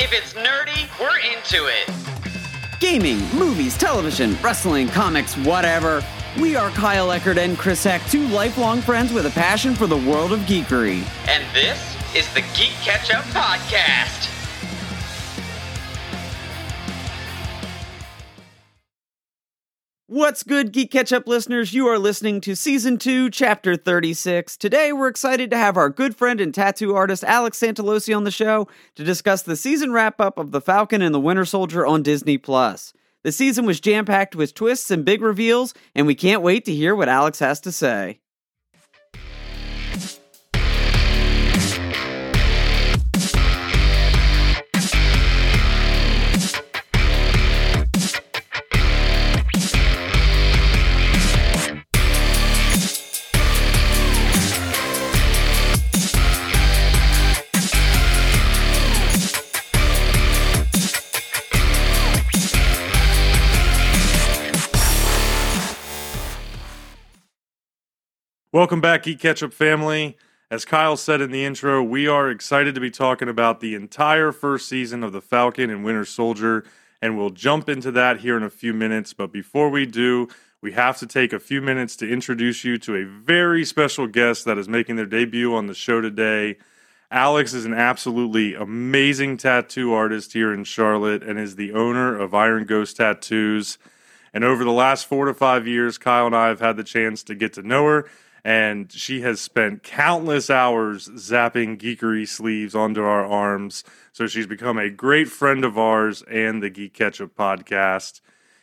If it's nerdy, we're into it. Gaming, movies, television, wrestling, comics, whatever. We are Kyle Eccard and Chris Heck, two lifelong friends with a passion for the world of geekery. And this is the Geek Ketchup Podcast. What's good, Geek Ketchup listeners? You are listening to Season 2, Chapter 36. Today, we're excited to have our good friend and tattoo artist Alex Santaloci on the show to discuss the season wrap up of The Falcon and the Winter Soldier on Disney Plus. The season was jam packed with twists and big reveals, and we can't wait to hear what Alex has to say. Welcome back, Geek Ketchup family. As Kyle said in the intro, we are excited to be talking about the entire first season of The Falcon and Winter Soldier, and we'll jump into that here in a few minutes. But before we do, we have to take a few minutes to introduce you to a very special guest that is making their debut on the show today. Alex is an absolutely amazing tattoo artist here in Charlotte and is the owner of Iron Ghost Tattoos. And over the last four to five years, Kyle and I have had the chance to get to know her and she has spent countless hours zapping geekery sleeves onto our arms. So she's become a great friend of ours and the Geek Ketchup podcast.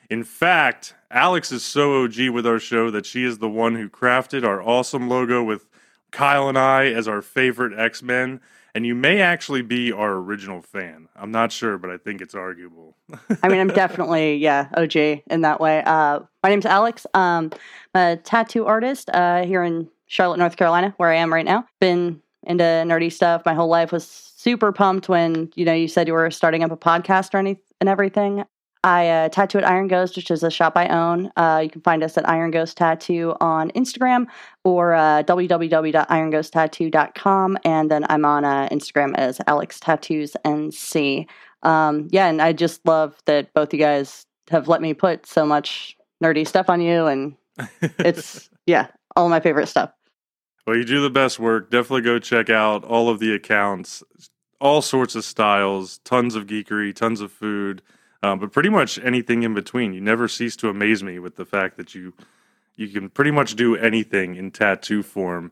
In fact, Alex is so OG with our show that she is the one who crafted our awesome logo with Kyle and I as our favorite X Men. And you may actually be our original fan. I'm not sure, but I think it's arguable. I mean, I'm definitely, yeah, OG in that way. Uh, my name's Alex. Um, I'm a tattoo artist uh, here in Charlotte, North Carolina, where I am right now. Been into nerdy stuff my whole life. Was super pumped when you know you said you were starting up a podcast or any and everything. I uh, tattoo at Iron Ghost, which is a shop I own. Uh, you can find us at Iron Ghost Tattoo on Instagram or uh, www.ironghosttattoo.com. And then I'm on uh, Instagram as Alex Tattoos NC. Um, yeah, and I just love that both you guys have let me put so much nerdy stuff on you. And it's, yeah, all my favorite stuff. Well, you do the best work. Definitely go check out all of the accounts, all sorts of styles, tons of geekery, tons of food um, but pretty much anything in between. You never cease to amaze me with the fact that you you can pretty much do anything in tattoo form.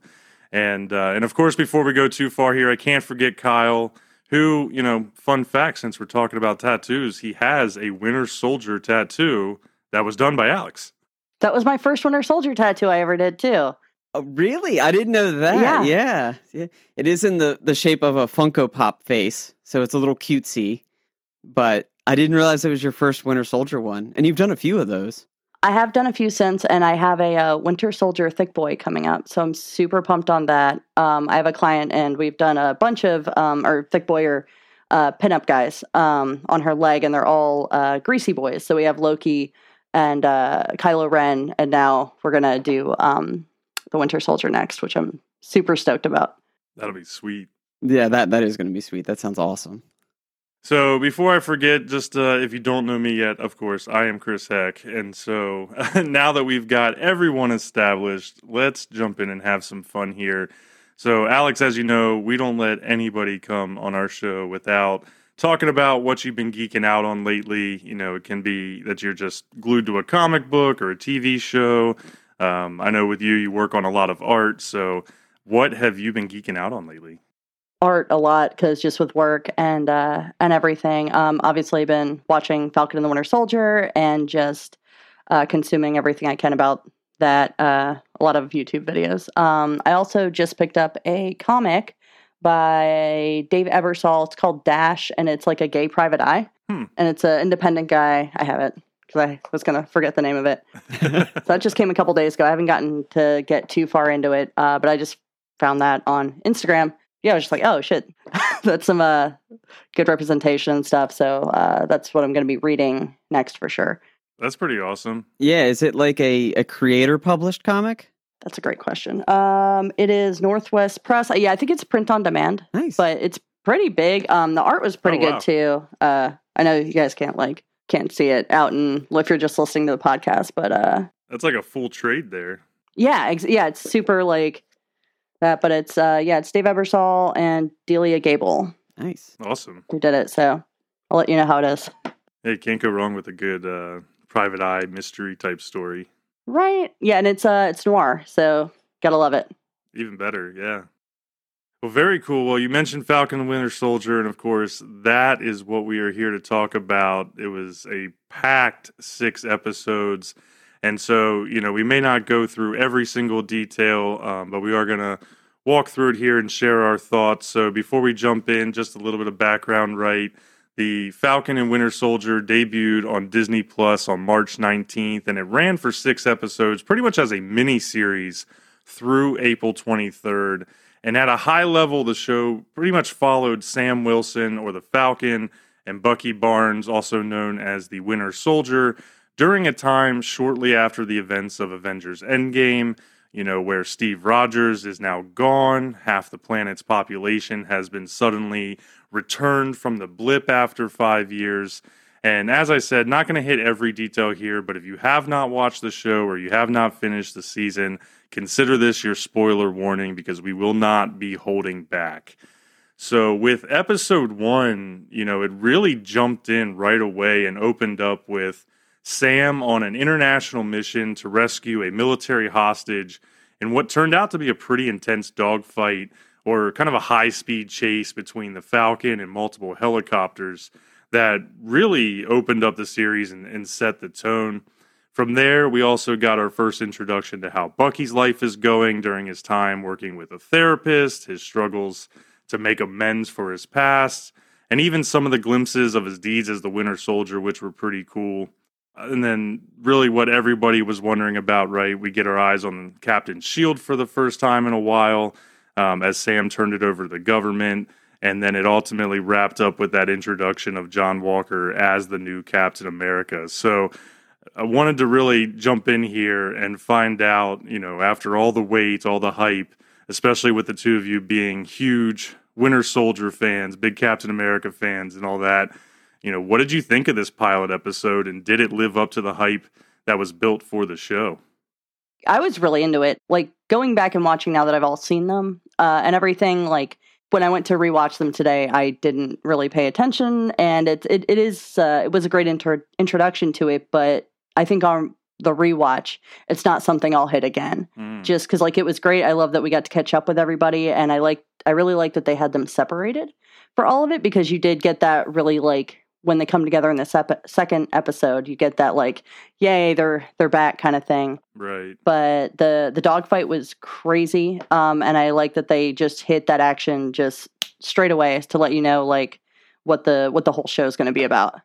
And uh, and of course, before we go too far here, I can't forget Kyle, who you know, fun fact since we're talking about tattoos, he has a Winter Soldier tattoo that was done by Alex. That was my first Winter Soldier tattoo I ever did too. Oh, really? I didn't know that. Yeah. yeah. yeah. It is in the, the shape of a Funko Pop face. So it's a little cutesy. But I didn't realize it was your first Winter Soldier one, and you've done a few of those. I have done a few since, and I have a uh, Winter Soldier Thick Boy coming up, so I'm super pumped on that. Um, I have a client, and we've done a bunch of um, or Thick Boy or uh, pinup guys um, on her leg, and they're all uh, greasy boys. So we have Loki and uh, Kylo Ren, and now we're gonna do um, the Winter Soldier next, which I'm super stoked about. That'll be sweet. Yeah, that that is going to be sweet. That sounds awesome. So before I forget, just uh, if you don't know me yet, of course, I am Chris Heck. And so now that we've got everyone established, let's jump in and have some fun here. So, Alex, as you know, we don't let anybody come on our show without talking about what you've been geeking out on lately. You know, it can be that you're just glued to a comic book or a TV show. Um, I know with you, you work on a lot of art. So, what have you been geeking out on lately? Art a lot because just with work and uh, and everything. Um, obviously, been watching Falcon and the Winter Soldier and just uh, consuming everything I can about that. Uh, a lot of YouTube videos. Um, I also just picked up a comic by Dave Ebersole. It's called Dash, and it's like a gay private eye, hmm. and it's an independent guy. I have it because I was gonna forget the name of it. so that just came a couple days ago. I haven't gotten to get too far into it, uh, but I just found that on Instagram yeah, I was just like, oh shit, that's some uh, good representation and stuff. So uh, that's what I'm going to be reading next for sure. That's pretty awesome. Yeah, is it like a, a creator published comic? That's a great question. Um, it is Northwest Press. Uh, yeah, I think it's print on demand. Nice, but it's pretty big. Um, the art was pretty Oh, good wow. too. Uh, I know you guys can't like can't see it out and if you're just listening to the podcast, but uh, That's like a full trade there. yeah, ex- yeah, it's super like that. But it's uh, yeah, it's Dave Ebersole and Delia Gable Nice. Awesome. who did it. So I'll let you know how it is. Hey, can't go wrong with a good uh, private eye mystery type story. Right? Yeah, and it's uh, it's noir, so gotta love it. Even better, yeah. Well, very cool. Well, you mentioned Falcon and Winter Soldier, and of course, that is what we are here to talk about. It was a packed six episodes. And so, you know, we may not go through every single detail, um, but we are going to walk through it here and share our thoughts. So, before we jump in, just a little bit of background, right? The Falcon and Winter Soldier debuted on Disney Plus on March 19th, and it ran for six episodes, pretty much as a mini series through April 23rd. And at a high level, the show pretty much followed Sam Wilson or the Falcon and Bucky Barnes, also known as the Winter Soldier, during a time shortly after the events of Avengers Endgame, you know, where Steve Rogers is now gone, half the planet's population has been suddenly returned from the blip after five years. And as I said, not going to hit every detail here, but if you have not watched the show or you have not finished the season, consider this your spoiler warning because we will not be holding back. So, with episode one, you know, it really jumped in right away and opened up with Sam on an international mission to rescue a military hostage in what turned out to be a pretty intense dogfight or kind of a high speed chase between the Falcon and multiple helicopters that really opened up the series and, and set the tone. From there, we also got our first introduction to how Bucky's life is going during his time working with a therapist, his struggles to make amends for his past, and even some of the glimpses of his deeds as the Winter Soldier, which were pretty cool. And then, really, what everybody was wondering about, right? We get our eyes on Captain Shield for the first time in a while um, as Sam turned it over to the government. And then it ultimately wrapped up with that introduction of John Walker as the new Captain America. So I wanted to really jump in here and find out, you know, after all the wait, all the hype, especially with the two of you being huge Winter Soldier fans, big Captain America fans, and all that, you know, what did you think of this pilot episode and did it live up to the hype that was built for the show? I was really into it. Like going back and watching now that I've all seen them uh, and everything. Like when I went to rewatch them today, I didn't really pay attention, and it it, it is uh, it was a great inter- introduction to it. But I think on the rewatch, it's not something I'll hit again. Mm. Just because like it was great. I love that we got to catch up with everybody, and I like I really like that they had them separated for all of it because you did get that really like when they come together in the sep- second episode, you get that like yay they're they're back kind of thing Right. but the the dogfight was crazy um and i like that they just hit that action just straight away to let you know like what the what the whole show is going to be about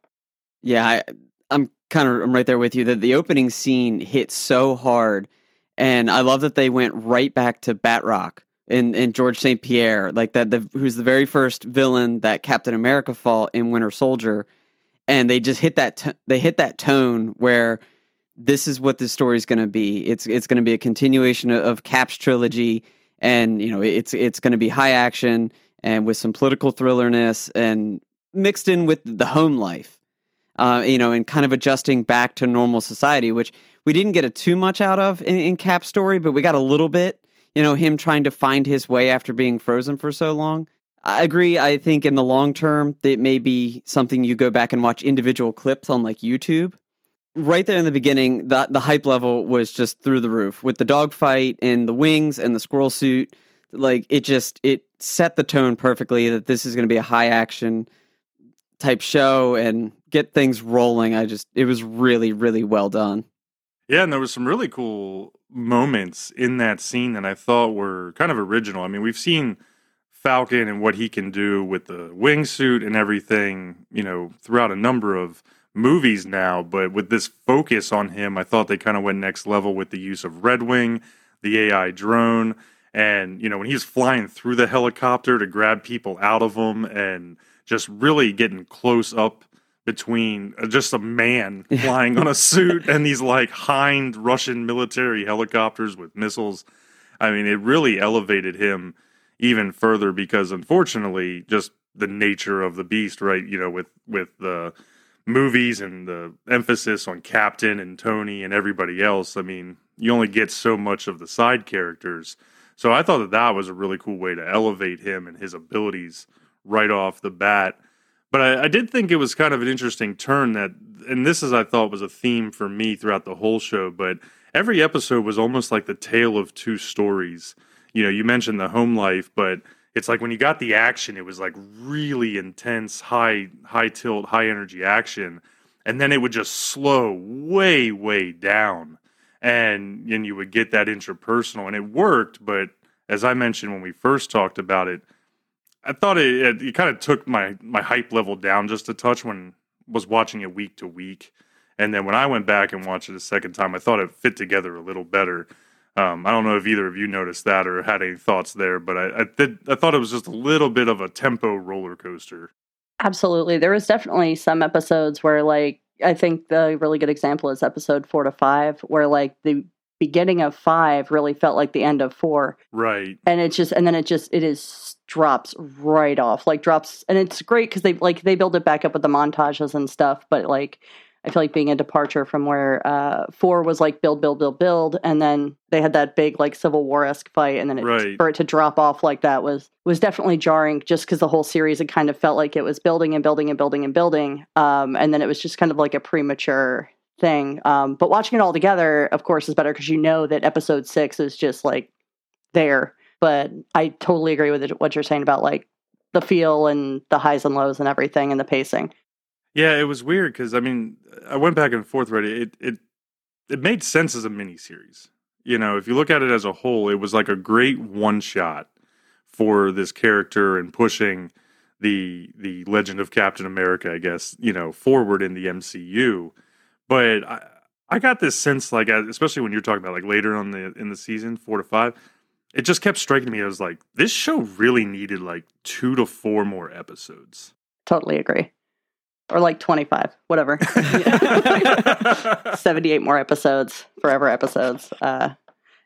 Yeah, I, I'm kind of I'm right there with you. That the opening scene hit so hard, and I love that they went right back to Batroc and and Georges St-Pierre, like that. The who's the very first villain that Captain America fought in Winter Soldier, and they just hit that t- they hit that tone where this is what this story is going to be. It's it's going to be a continuation of, of Cap's trilogy, and you know it's it's going to be high action and with some political thrillerness and mixed in with the home life uh, you know, and kind of adjusting back to normal society, which we didn't get a too much out of in, in story, but we got a little bit. You know, him trying to find his way after being frozen for so long. I agree. I think in the long term, it may be something you go back and watch individual clips on like YouTube. Right there in the beginning, the the hype level was just through the roof with the dogfight and the wings and the squirrel suit. Like it just it set the tone perfectly that this is going to be a high action type show and get things rolling. I just it was really really well done. Yeah, and there was some really cool moments in that scene that I thought were kind of original. I mean, we've seen Falcon and what he can do with the wingsuit and everything, you know, throughout a number of movies now, but with this focus on him, I thought they kind of went next level with the use of Red Wing, the AI drone, and you know, when he's flying through the helicopter to grab people out of them and just really getting close up between uh, just a man flying on a suit and these like hind Russian military helicopters with missiles. I mean, it really elevated him even further because unfortunately, just the nature of the beast, right? You know, with with the movies and the emphasis on Captain and Tony and everybody else. I mean, you only get so much of the side characters. So I thought that that was a really cool way to elevate him and his abilities right off the bat. But I, I did think it was kind of an interesting turn that, and this is I thought was a theme for me throughout the whole show. But every episode was almost like the tale of two stories. You know, you mentioned the home life, but it's like when you got the action, it was like really intense, high high tilt, high energy action, and then it would just slow way way down, and and you would get that interpersonal, and it worked. But as I mentioned when we first talked about it, I thought it it, it kind of took my my hype level down just a touch when was watching it week to week. And then when I went back and watched it a second time, I thought it fit together a little better. Um, I don't know if either of you noticed that or had any thoughts there, but I I, did, I thought it was just a little bit of a tempo roller coaster. Absolutely. There was definitely some episodes where, like, I think the really good example is episode four to five, where, like, the beginning of five really felt like the end of four. Right. And it just, and then it just, it is drops right off, like, drops. And it's great because they, like, they build it back up with the montages and stuff, but, like, I feel like being a departure from where uh, four was like build, build, build, build, and then they had that big like Civil War esque fight, and then it, Right. for it to drop off like that was was definitely jarring. Just because the whole series it kind of felt like it was building and building and building and building, um, and then it was just kind of like a premature thing. Um, but watching it all together, of course, is better because you know that episode six is just like there. But I totally agree with what you're saying about like the feel and the highs and lows and everything and the pacing. Yeah, it was weird because I mean, I went back and forth. Right, it it it made sense as a miniseries. You know, if you look at it as a whole, it was like a great one shot for this character and pushing the the Legend of Captain America, I guess, you know, forward in the MCU. But I I got this sense, like, especially when you're talking about like later on the in the season, four to five, it just kept striking me. I was like, this show really needed like two to four more episodes. Totally agree. Or like 25, whatever. 78 more episodes, forever episodes. Uh,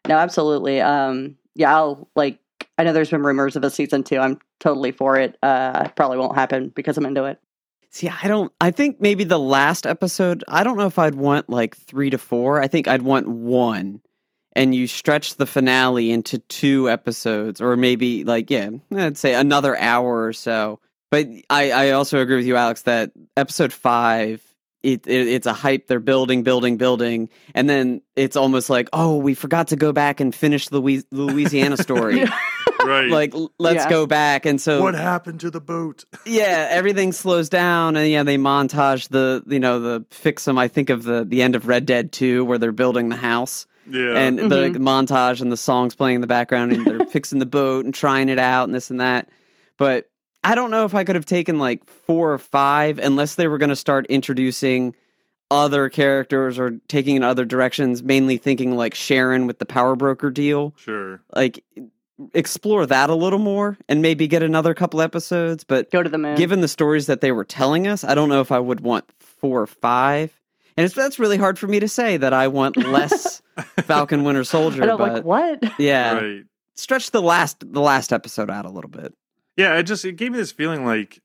no, absolutely. Um, yeah, I'll like, I know there's been rumors of a season two. I'm totally for it. Uh, probably won't happen because I'm into it. See, I don't. I think maybe the last episode. I don't know if I'd want like three to four. I think I'd want one, and you stretch the finale into two episodes, or maybe like yeah, I'd say another hour or so. But I, I also agree with you, Alex, that episode five. It, it it's a hype. They're building, building, building, and then it's almost like, oh, we forgot to go back and finish the Louis- Louisiana story. right. like, let's Yeah. go back. And so, what happened to the boat? yeah, everything slows down, and yeah, they montage the you know the fix them. I think of the the end of Red Dead Two where they're building the house, Yeah. and the Mhm. montage and the songs playing in the background, and they're fixing the boat and trying it out and this and that. But I don't know if I could have taken like four or five unless they were going to start introducing other characters or taking in other directions. Mainly thinking like Sharon with the power broker deal sure. like explore that a little more and maybe get another couple episodes but Go to the moon. given the stories that they were telling us i don't know if i would want four or five and it's, that's really hard for me to say that i want less falcon winter soldier I don't but like what? yeah Right. stretch the last the last episode out a little bit Yeah, it just it gave me this feeling like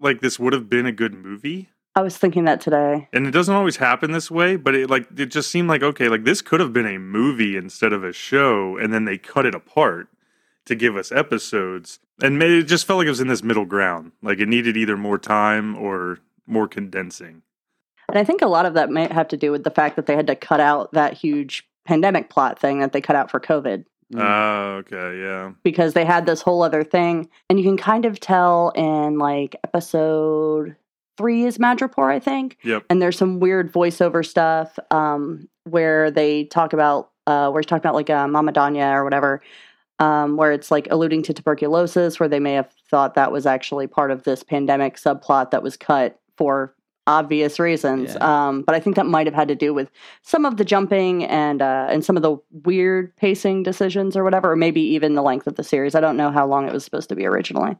like this would have been a good movie. I was thinking that today. And it doesn't always happen this way, but it like it just seemed like okay, like this could have been a movie instead of a show, and then they cut it apart to give us episodes. And ma- it just felt like it was in this middle ground. Like it needed either more time or more condensing. And I think a lot of that may have to do with the fact that they had to cut out that huge pandemic plot thing that they cut out for COVID. Oh, okay, yeah. because they had this whole other thing and you can kind of tell in like episode three is madripoor i think Yep. and there's some weird voiceover stuff um, where they talk about uh, where he's talking about like uh, Mama Donya or whatever um, where it's like alluding to tuberculosis where they may have thought that was actually part of this pandemic subplot that was cut for obvious reasons um, but i think that might have had to do with some of the jumping and uh, and some of the weird pacing decisions or whatever or maybe even the length of the series i don't know how long it was supposed to be originally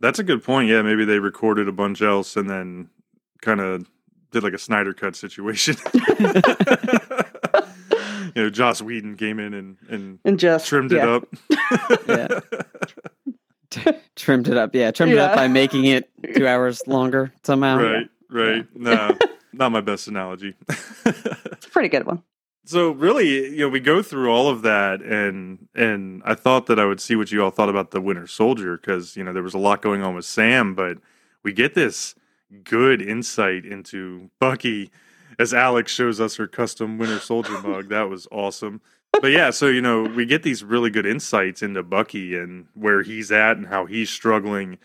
That's a good point. Yeah, maybe they recorded a bunch else and then kind of did like a Snyder cut situation. you know, Joss Whedon came in and and and just trimmed yeah. it up. Yeah. trimmed it up. Yeah, trimmed it up by making it two hours longer somehow. Right, right. No, not my best analogy. It's a pretty good one. so really, you know, we go through all of that, and and I thought that I would see what you all thought about the Winter Soldier because you know there was a lot going on with Sam, but we get this good insight into Bucky as Alex shows us her custom Winter Soldier mug. That was awesome. But yeah, so you know, we get these really good insights into Bucky and where he's at and how he's struggling,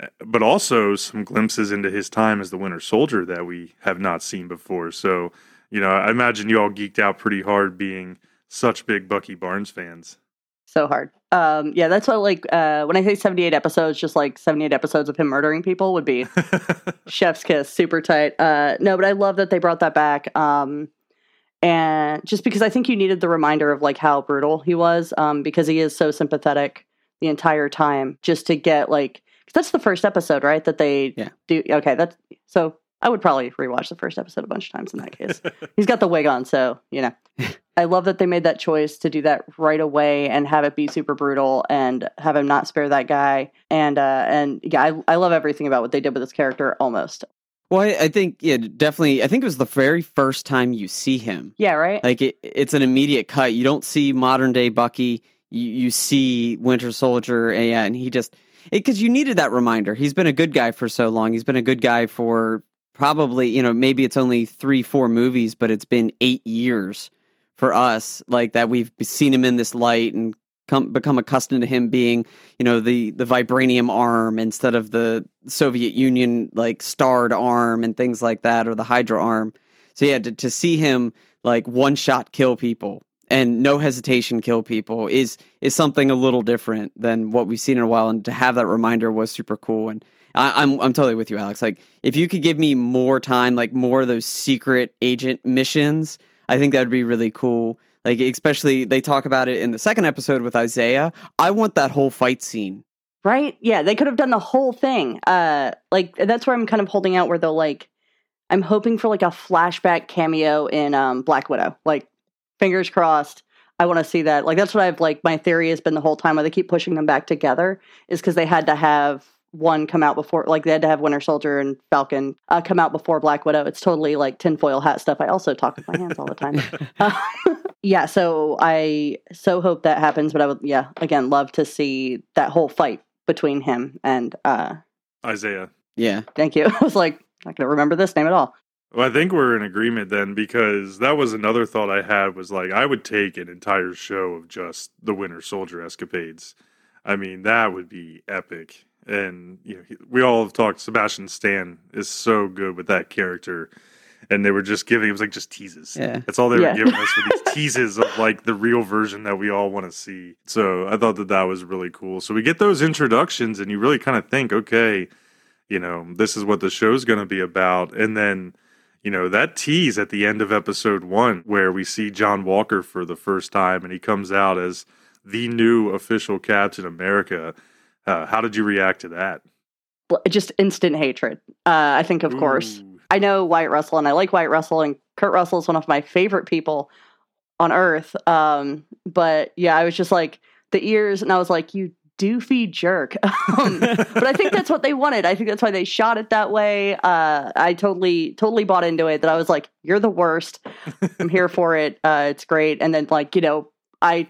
uh, but also some glimpses into his time as the Winter Soldier that we have not seen before. So, you know, I imagine you all geeked out pretty hard being such big Bucky Barnes fans. So hard. Um, yeah, that's what like uh, when I say seventy eight episodes, just like seventy eight episodes of him murdering people would be chef's kiss, super tight. Uh, no, but I love that they brought that back. Um, and just because I think you needed the reminder of like how brutal he was, um, because he is so sympathetic the entire time, just to get like 'cause that's the first episode, right? That they Yeah. do. Okay, that's so. I would probably rewatch the first episode a bunch of times in that case. He's got the wig on, so you know. I love that they made that choice to do that right away and have it be super brutal and have him not spare that guy. And uh and yeah, I, I love everything about what they did with this character almost. Well, I, I think yeah, definitely. I think it was the very first time you see him. Yeah, right? Like it, it's an immediate cut. You don't see modern day Bucky. You, you see Winter Soldier, and, yeah, and he just because you needed that reminder. He's been a good guy for so long. He's been a good guy for probably you know maybe it's only three four movies, but it's been eight years for us like that. We've seen him in this light and come become accustomed to him being you know the the vibranium arm instead of the Soviet Union like starred arm and things like that or the Hydra arm. So yeah, to, to see him like one shot kill people and no hesitation kill people is is something a little different than what we've seen in a while. And to have that reminder was super cool. And I, I'm I'm totally with you, Alex. Like if you could give me more time, like more of those secret agent missions, I think that would be really cool. Like especially they talk about it in the second episode with Isaiah. I want that whole fight scene. Right? Yeah, they could have done the whole thing. Uh like that's where I'm kind of holding out where they'll like I'm hoping for like a flashback cameo in um Black Widow. Like fingers crossed. I want to see that. Like that's what I've like my theory has been the whole time why they keep pushing them back together is because they had to have one come out before like they had to have Winter Soldier and Falcon uh, come out before Black Widow. It's totally like tinfoil hat stuff. I also talk with my hands all the time. Uh, yeah, so I so hope that happens, but I would yeah, again, love to see that whole fight between him and uh Isaiah. Yeah. thank you. I was like, not gonna remember this name at all. Well, I think we're in agreement then because that was another thought I had was like I would take an entire show of just the Winter Soldier escapades. I mean, that would be epic. And you know, he- we all have talked. Sebastian Stan is so good with that character, and they were just giving it was like just teases. Yeah. That's all they Yeah. were giving us for these teases of like the real version that we all want to see. So I thought that that was really cool. So we get those introductions, and you really kind of think, okay, you know, this is what the show's going to be about, and then you know that tease at the end of episode one where we see john walker for the first time and he comes out as the new official captain america uh, how did you react to that Just instant hatred. Uh, I think, of course, I know Wyatt Russell, and I like Wyatt Russell, and Kurt Russell is one of my favorite people on earth. Um, but yeah, I was just like the ears, and I was like, you doofy jerk. um, but I think that's what they wanted. I think that's why they shot it that way. Uh, I totally, totally bought into it. That I was like, "You're the worst. I'm here for it. Uh, it's great." And then, like, you know, I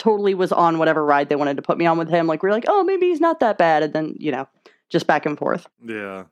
totally was on whatever ride they wanted to put me on with him. Like, we're like, "Oh, maybe he's not that bad," and then, you know, just back and forth. yeah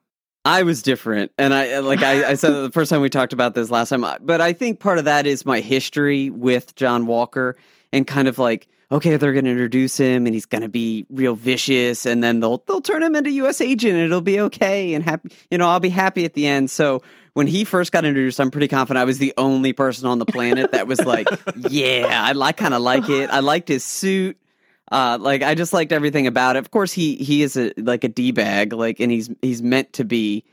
I was different, and I uh, like I, I said the first time we talked about this last time. But I think part of that is my history with John Walker, and kind of like, okay, they're going to introduce him, and he's going to be real vicious, and then they'll they'll turn him into U.S. agent, and it'll be okay, and happy. You know, I'll be happy at the end. So when he first got introduced, I'm pretty confident I was the only person on the planet that was like, yeah, I like kind of like it. I liked his suit. Uh, like I just liked everything about it. Of course, he he is a like a d bag, like, and he's he's meant to be.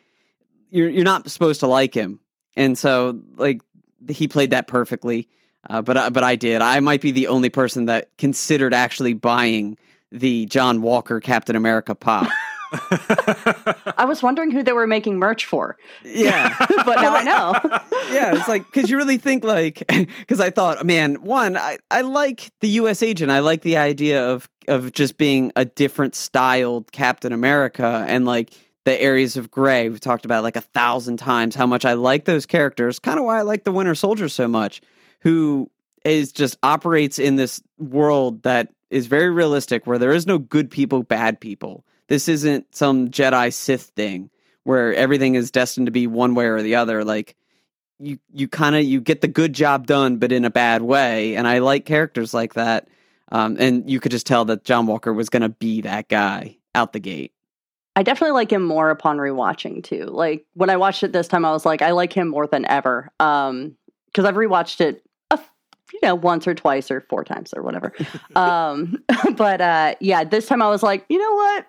You're you're not supposed to like him, and so like he played that perfectly. Uh, but I- but I did. I might be the only person that considered actually buying the John Walker Captain America pop. I was wondering who they were making merch for, yeah, but now I know. yeah, it's like because you really think like because I thought, man, one, I I like the U.S. agent. I like the idea of of just being a different styled Captain America and like the areas of gray. We've talked about like a thousand times how much I like those characters. Kind of why I like the Winter Soldier so much, who is just operates in this world that is very realistic where there is no good people, bad people. This isn't some Jedi Sith thing where everything is destined to be one way or the other. Like you you kind of you get the good job done but in a bad way and I like characters like that. Um, and you could just tell that John Walker was going to be that guy out the gate. I definitely like him more upon rewatching too. Like when I watched it this time, I was like, I like him more than ever. Um, because I've rewatched it, a, you know, once or twice or four times or whatever. um, but uh, yeah, this time I was like, you know what?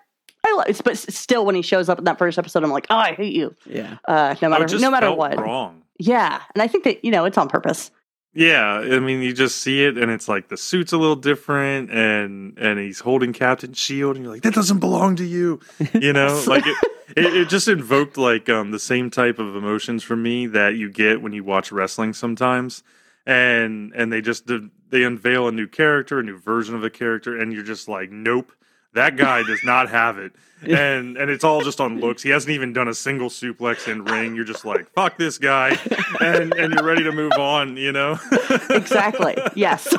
I like, but still, when he shows up in that first episode, I'm like, oh, I hate you. Yeah. Uh, no it matter just no matter felt what. Wrong. Yeah, and I think that you know it's on purpose. Yeah, I mean, you just see it, and it's like the suit's a little different, and and he's holding Captain Shield, and you're like, that doesn't belong to you, you know, like it, it, it just invoked like um the same type of emotions for me that you get when you watch wrestling sometimes, and and they just they unveil a new character, a new version of a character, and you're just like, nope, that guy does not have it, and and it's all just on looks. He hasn't even done a single suplex in ring. You're just like, fuck this guy, and and you're ready to move on, you know. Exactly. yes.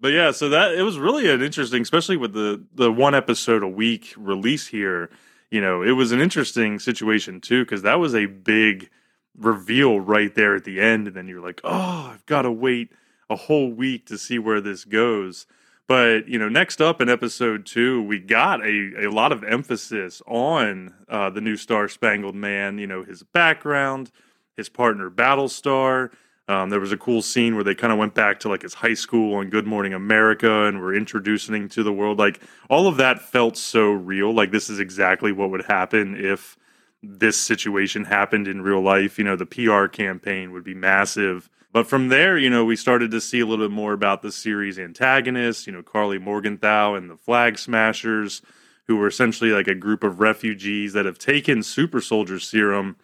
But yeah, so that it was really an interesting, especially with the the one episode a week release here. You know, it was an interesting situation too because that was a big reveal right there at the end, and then you're like, oh, I've got to wait a whole week to see where this goes. But you know, next up in episode two, we got a, a lot of emphasis on uh, the new Star Spangled Man. You know, his background, his partner Battlestar. Um, there was a cool scene where they kind of went back to like his high school on Good Morning America and were introducing him to the world. Like all of that felt so real. Like this is exactly what would happen if this situation happened in real life. You know, the PR campaign would be massive. But from there, you know, we started to see a little bit more about the series antagonists, you know, Karli Morgenthau and the Flag Smashers, who were essentially like a group of refugees that have taken super soldier serum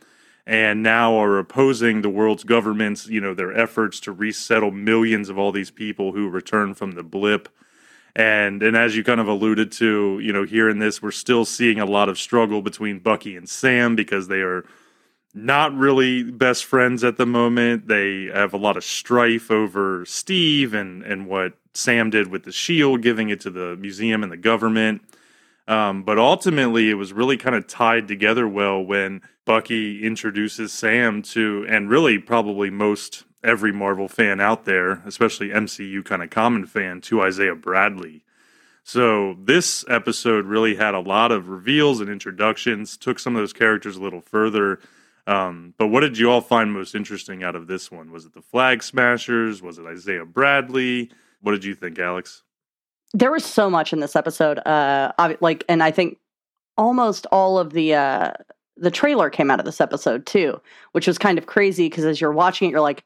and now are opposing the world's governments, you know, their efforts to resettle millions of all these people who return from the blip. And and as you kind of alluded to, you know, here in this, we're still seeing a lot of struggle between Bucky and Sam because they are not really best friends at the moment. They have a lot of strife over Steve and and what Sam did with the shield, giving it to the museum and the government. Um, but ultimately, it was really kind of tied together well when Bucky introduces Sam to, and really probably most every Marvel fan out there, especially MCU kind of common fan, to Isaiah Bradley. So this episode really had a lot of reveals and introductions, took some of those characters a little further. Um, but what did you all find most interesting out of this one? Was it the Flag Smashers? Was it Isaiah Bradley? What did you think, Alex? there was so much in this episode uh like and i think almost all of the uh the trailer came out of this episode too which was kind of crazy because as you're watching it you're like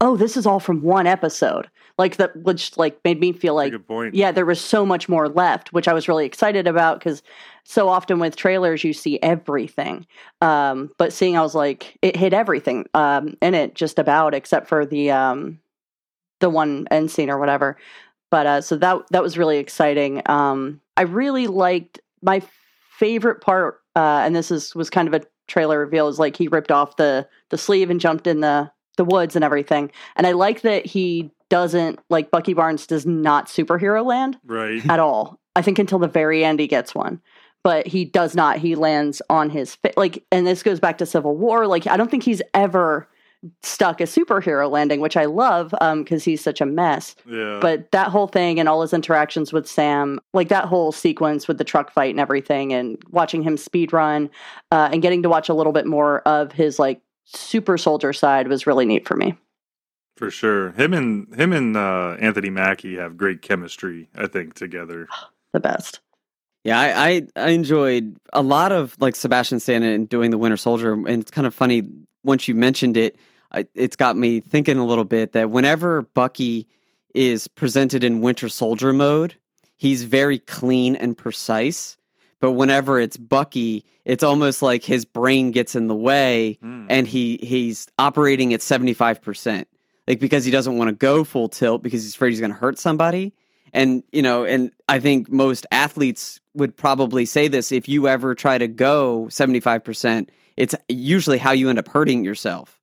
oh this is all from one episode like that which like made me feel like yeah there was so much more left which i was really excited about because so often with trailers you see everything um but seeing i was like it hit everything um in it just about except for the um the one end scene or whatever but uh so that that was really exciting um i really liked my favorite part uh and this is was kind of a trailer reveal is like he ripped off the the sleeve and jumped in the the woods and everything and i like that he doesn't like bucky barnes does not superhero land Right. at all i think until the very end he gets one but he does not he lands on his fa- like and this goes back to civil war like i don't think he's ever stuck a superhero landing which i love um because he's such a mess Yeah. but that whole thing and all his interactions with Sam, like that whole sequence with the truck fight and everything, and watching him speed run, uh, and getting to watch a little bit more of his like super soldier side was really neat for me. For sure, him and him and uh, Anthony Mackie have great chemistry. I think together. The best. Yeah, I, I I enjoyed a lot of like Sebastian Stan and doing the Winter Soldier, and it's kind of funny once you mentioned it. I, it's got me thinking a little bit that whenever Bucky is presented in Winter Soldier mode, he's very clean and precise. But whenever it's Bucky, it's almost like his brain gets in the way, Hmm. and he he's operating at seventy five percent, like because he doesn't want to go full tilt because he's afraid he's going to hurt somebody. And, you know, and I think most athletes would probably say this if you ever try to go 75%, it's usually how you end up hurting yourself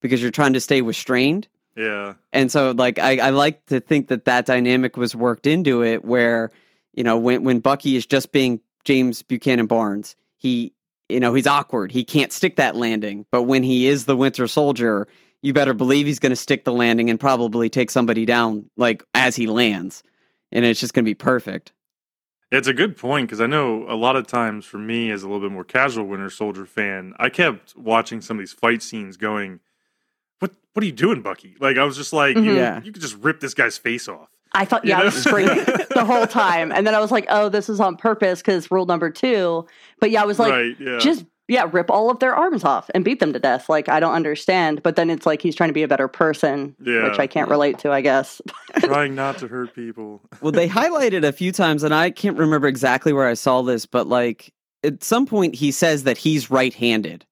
because you're trying to stay restrained. Yeah. And so, like, I, I like to think that that dynamic was worked into it where, you know, when, when Bucky is just being James Buchanan Barnes, he, you know, he's awkward. He can't stick that landing. But when he is the Winter Soldier, you better believe he's going to stick the landing and probably take somebody down, like, as he lands. And it's just going to be perfect. It's a good point because I know a lot of times for me, as a little bit more casual Winter Soldier fan, I kept watching some of these fight scenes going, "What? What are you doing, Bucky?" Like I was just like, Mhm. you, Yeah. you could just rip this guy's face off. I thought, You yeah, I was screaming the whole time, and then I was like, "Oh, this is on purpose because rule number two. But yeah, I was like, right? Yeah. just yeah, rip all of their arms off and beat them to death. Like I don't understand. But then it's like he's trying to be a better person, Yeah. which I can't relate to. I guess. trying not to hurt people. Well, they highlighted a few times, and I can't remember exactly where I saw this, but like at some point he says that he's right handed.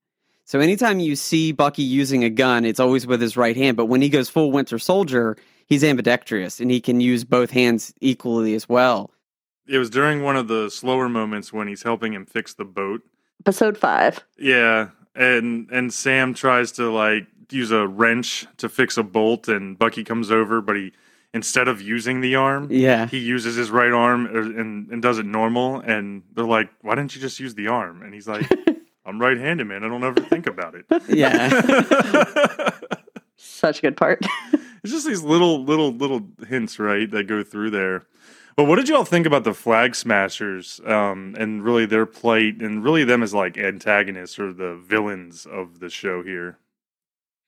So anytime you see Bucky using a gun, it's always with his right hand. But when he goes full Winter Soldier, he's ambidextrous and he can use both hands equally as well. It was during one of the slower moments when he's helping him fix the boat. Episode five. Yeah, and and Sam tries to like use a wrench to fix a bolt, and Bucky comes over, but he instead of using the arm, Yeah. he uses his right arm er, and and does it normal. And they're like, "Why didn't you just use the arm?" And he's like, "I'm right-handed, man. I don't ever think about it." Yeah. Such a good part. it's just these little little little hints, right, that go through there. But what did you all think about the Flag Smashers um, and really their plight and really them as like antagonists or the villains of the show here?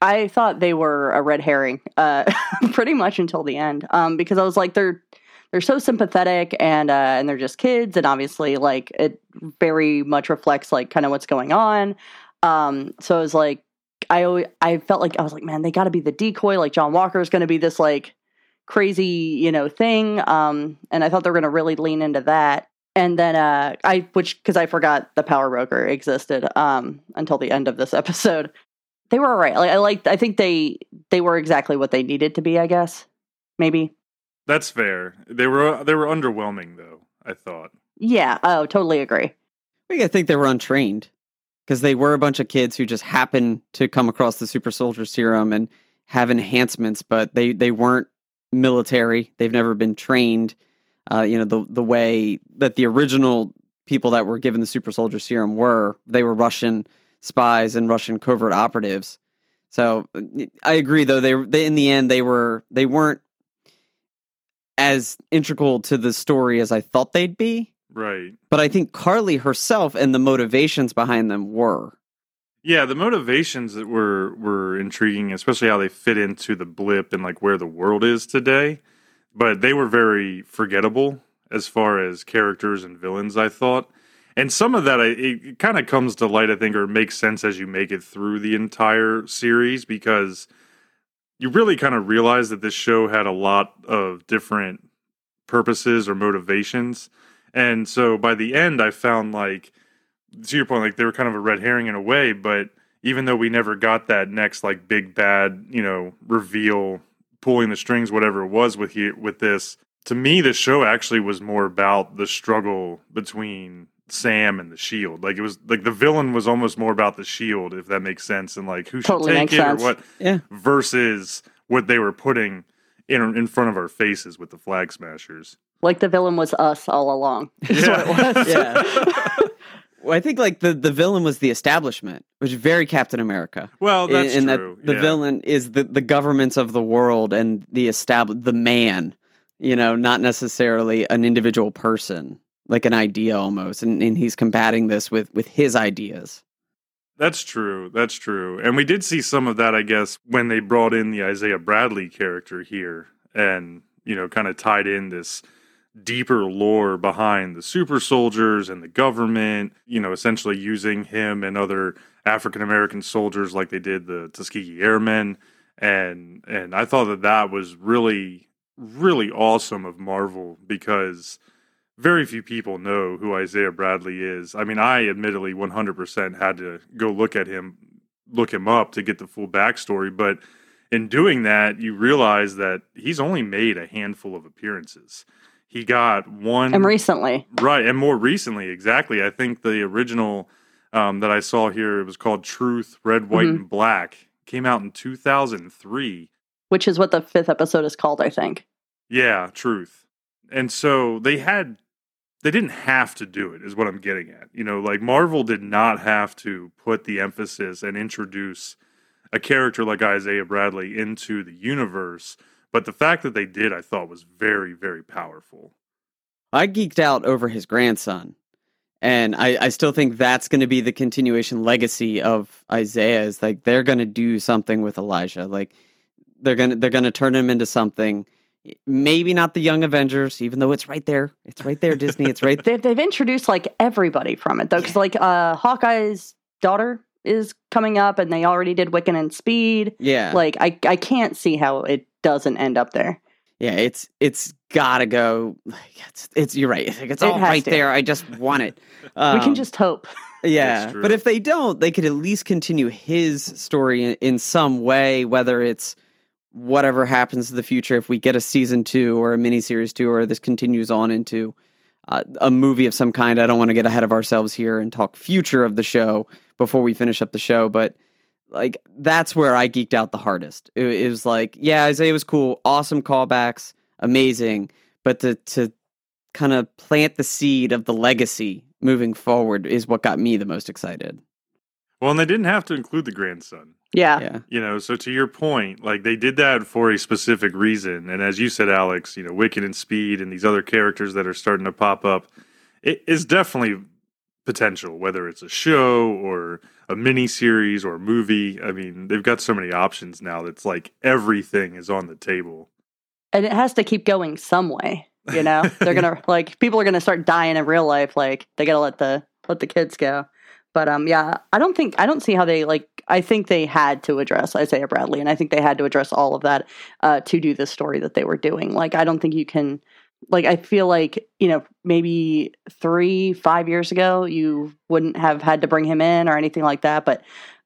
I thought they were a red herring, uh, pretty much until the end, um, because I was like, they're they're so sympathetic and uh, and they're just kids, and obviously, like it very much reflects like kind of what's going on. Um, so I was like, I always, I felt like I was like, man, they got to be the decoy. Like John Walker is going to be this like crazy, you know, thing. Um, and I thought they were going to really lean into that. And then uh, I, which because I forgot the Power Broker existed um, until the end of this episode they were all right. Like I like I think they they were exactly what they needed to be, I guess. Maybe. That's fair. They were they were underwhelming though. I thought. Yeah, oh, totally agree. I think they were untrained because they were a bunch of kids who just happened to come across the super soldier serum and have enhancements, but they, they weren't military. They've never been trained, uh, you know, the, the way that the original people that were given the super soldier serum were. They were Russian spies and Russian covert operatives. So I agree, though they, they in the end they were they weren't as integral to the story as I thought they'd be Right. but I think Karli herself and the motivations behind them were. Yeah, the motivations that were were intriguing, especially how they fit into the blip and like where the world is today. But they were very forgettable as far as characters and villains. I thought, and some of that I, it kind of comes to light, I think, or makes sense as you make it through the entire series because you really kind of realize that this show had a lot of different purposes or motivations. And so by the end, I found like to your point, like they were kind of a red herring in a way, but even though we never got that next like big bad, you know, reveal, pulling the strings, whatever it was with here with this, to me, the show actually was more about the struggle between Sam and the Shield. Like it was like the villain was almost more about the Shield, if that makes sense, and like who should take makes it sense. or what, Yeah. versus what they were putting in in front of our faces with the Flag Smashers. Like the villain was us all along. Is what it was. Yeah. Well, I think like the, the villain was the establishment, which is very Captain America. well, In- that's in true. that the yeah. villain is the, the governments of the world and the established the man, you know, not necessarily an individual person, like an idea almost. And, and he's combating this with with his ideas. That's true. That's true. And we did see some of that, I guess, when they brought in the Isaiah Bradley character here and, you know, kind of tied in this deeper lore behind the super soldiers and the government, you know, essentially using him and other African American soldiers like they did the Tuskegee Airmen. And and I thought that that was really really awesome of Marvel because very few people know who Isaiah Bradley is. I mean, I admittedly 100% had to go look at him, look him up to get the full backstory. But in doing that, you realize that he's only made a handful of appearances. He got one And recently, right, and more recently, exactly. I think the original um, that I saw here it was called Truth, Red, White, Mhm. and Black. Came out in 2003. which is what the fifth episode is called, I think. Yeah, truth. And so they had they didn't have to do it is what I'm getting at. You know, like Marvel did not have to put the emphasis and introduce a character like Isaiah Bradley into the universe, but the fact that they did I thought was very very powerful. I geeked out over his grandson. And I, I still think that's going to be the continuation legacy of Isaiah. Is like they're going to do something with Elijah. Like they're gonna they're gonna turn him into something. Maybe not the Young Avengers, even though it's right there. It's right there, Disney. It's right there. They've, they've introduced like everybody from it though, because like uh, Hawkeye's daughter is coming up, and they already did Wiccan and Speed. Yeah, Like I, I can't see how it doesn't end up there. yeah. It's it's gotta go. Like, it's it's you're right. It's It all has right to. there. I just want it. we Um, can just hope. Yeah, but if they don't, they could at least continue his story in, in some way, whether it's whatever happens in the future. If we get a season two or a miniseries two, or this continues on into uh, a movie of some kind, I don't want to get ahead of ourselves here and talk future of the show before we finish up the show. But like that's where I geeked out the hardest. It, it was like, yeah, Isaiah was cool, awesome callbacks, amazing, but to to kind of plant the seed of the legacy moving forward is what got me the most excited. Well, and they didn't have to include the grandson. Yeah. Yeah. You know, so to your point, like they did that for a specific reason. And as you said, Alex, you know, Wiccan and Speed and these other characters that are starting to pop up, it is definitely potential, whether it's a show or a mini series or a movie. I mean, they've got so many options now that's like everything is on the table. And it has to keep going some way. You know, they're gonna like people are gonna start dying in real life. Like they gotta let the let the kids go. But um, yeah, I don't think I don't see how they like. I think they had to address Isaiah Bradley, and I think they had to address all of that uh, to do the story that they were doing. Like I don't think you can. Like I feel like you know maybe three five years ago you wouldn't have had to bring him in or anything like that, but.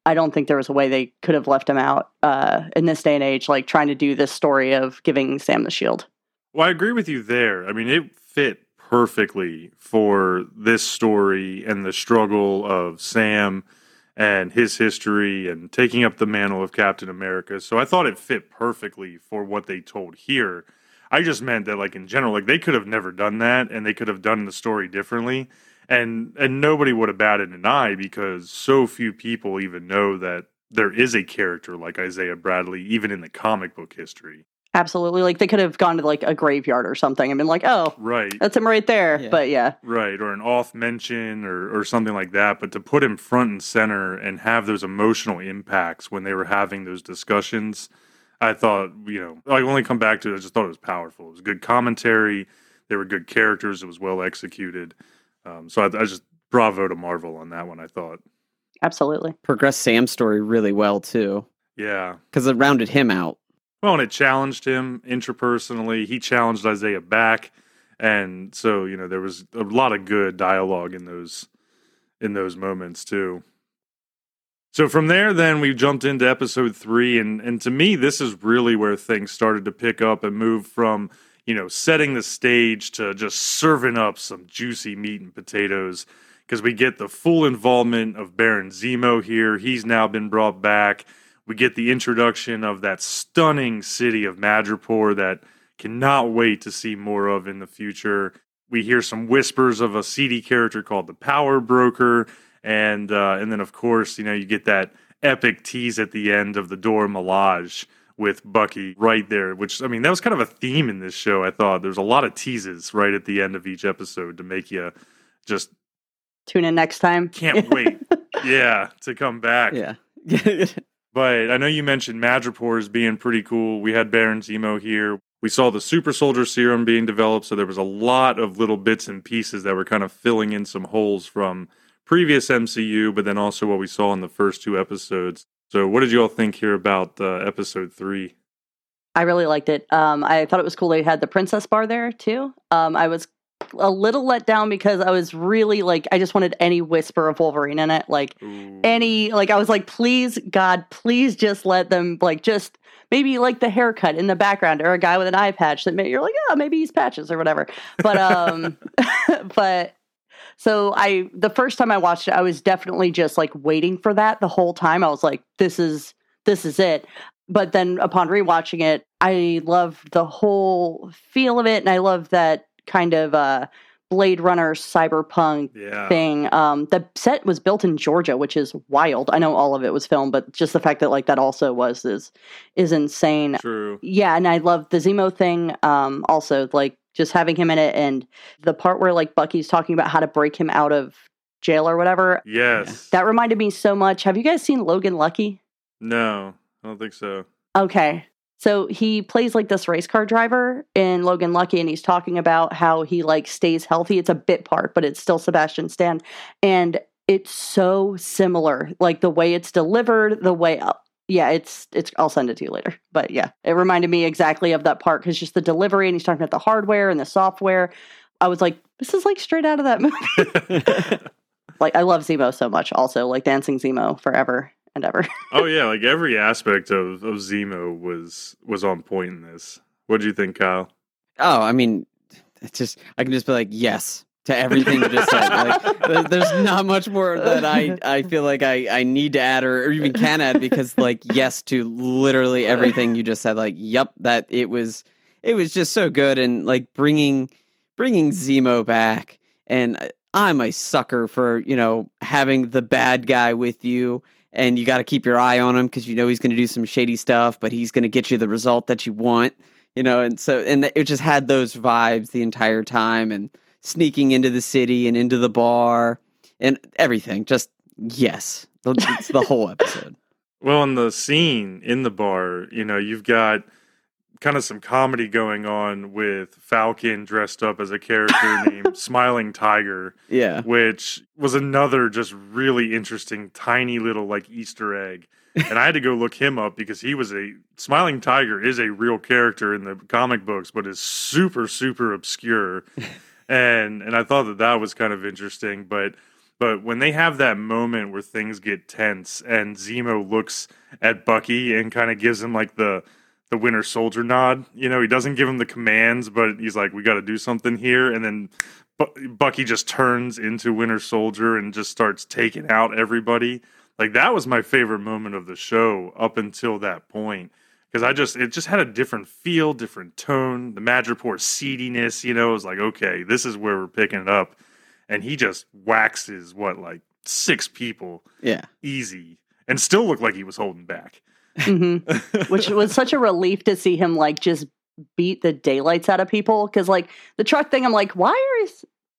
I don't think there was a way they could have left him out uh, in this day and age, like trying to do this story of giving Sam the shield. Well, I agree with you there. I mean, it fit perfectly for this story and the struggle of Sam and his history and taking up the mantle of Captain America. So I thought it fit perfectly for what they told here. I just meant that, like in general, like they could have never done that, and they could have done the story differently, and and nobody would have batted an eye because so few people even know that there is a character like Isaiah Bradley, even in the comic book history. Absolutely. Like they could have gone to like a graveyard or something and been like, oh, Right. that's him right there. Yeah. But yeah, Right, or an off mention or, or something like that. But to put him front and center and have those emotional impacts when they were having those discussions, I thought, you know, I only come back to it, I just thought it was powerful. It was good commentary. They were good characters. It was well executed. Um, so I, I just bravo to Marvel on that one, I thought. absolutely. Progressed Sam's story really well too, Yeah. because it rounded him out. Well, and it challenged him interpersonally. He challenged Isaiah back. And so, you know, there was a lot of good dialogue in those in those moments too. So from there then we jumped into episode 3 and and to me this is really where things started to pick up and move from, you know, setting the stage to just serving up some juicy meat and potatoes because we get the full involvement of Baron Zemo here. He's now been brought back. We get the introduction of that stunning city of Madripoor that cannot wait to see more of in the future. We hear some whispers of a seedy character called the Power Broker, and uh, and then of course you know you get that epic tease at the end of the Dora Milaje with Bucky right there. Which I mean that was kind of a theme in this show. I thought there's a lot of teases right at the end of each episode to make you just Tune in next time. can't wait. yeah, to come back. Yeah. But I know you mentioned Madripoor as being pretty cool. We had Baron Zemo here. We saw the super soldier serum being developed, so there was a lot of little bits and pieces that were kind of filling in some holes from previous MCU, but then also what we saw in the first two episodes. So, what did you all think here about uh, episode three? I really liked it. Um, I thought it was cool they had the princess bar there too. Um, I was a little let down because I was really like I just wanted any whisper of Wolverine in it. Like Ooh. any like I was like, please God, please just let them like just maybe like the haircut in the background or a guy with an eye patch that may, you're like, yeah, maybe he's patches or whatever. But um, but so I the first time I watched it, I was definitely just like waiting for that the whole time. I was like, this is this is it. But then upon rewatching it, I love the whole feel of it, and I love that kind of uh, Blade Runner cyberpunk Yeah. thing. Um, the set was built in Georgia, which is wild. I know all of it was filmed, but just the fact that like that also was is is insane. True. Yeah, and I love the Zemo thing. Um, also like just having him in it, and the part where like Bucky's talking about how to break him out of jail or whatever. Yes. That reminded me so much. Have you guys seen Logan Lucky? No, I don't think so. Okay. So he plays like this race car driver in Logan Lucky, and he's talking about how he like stays healthy. It's a bit part, but it's still Sebastian Stan, and it's so similar, like the way it's delivered, the way. uh, Yeah, it's it's. I'll send it to you later. But yeah, it reminded me exactly of that part because just the delivery, and he's talking about the hardware and the software. I was like, this is like straight out of that movie. like I love Zemo so much. Also, like dancing Zemo forever and ever. oh yeah, like every aspect of, of Zemo was was on point in this. What do you think, Kyle? Oh, I mean, it's just I can just be like yes to everything you just said. Like, there's not much more that I I feel like I I need to add or, or even can add because like yes to literally everything you just said. Like yep, that it was it was just so good and like bringing bringing Zemo back and I- I'm a sucker for you know having the bad guy with you. And you got to keep your eye on him because you know he's going to do some shady stuff, but he's going to get you the result that you want you know? And so and it just had those vibes the entire time and sneaking into the city and into the bar and everything. Just yes. It's the whole episode. Well, in the scene in the bar, you know, you've got kind of some comedy going on with Falcon dressed up as a character named Smiling Tiger, yeah which was another just really interesting tiny little like Easter egg. And I had to go look him up because he was a Smiling Tiger is a real character in the comic books, but is super super obscure. and and I thought that that was kind of interesting, but but when they have that moment where things get tense and Zemo looks at Bucky and kind of gives him like the the Winter Soldier nod, you know, he doesn't give him the commands, but he's like, "We got to do something here," and then Bu- Bucky just turns into Winter Soldier and just starts taking out everybody. Like that was my favorite moment of the show up until that point because I just it just had a different feel, different tone. The Madripoor seediness, you know, it was like okay, this is where we're picking it up, and he just waxes what like six people yeah easy and still looked like he was holding back. Hmm Which was such a relief to see him like just beat the daylights out of people. Because like the truck thing, I'm like, why are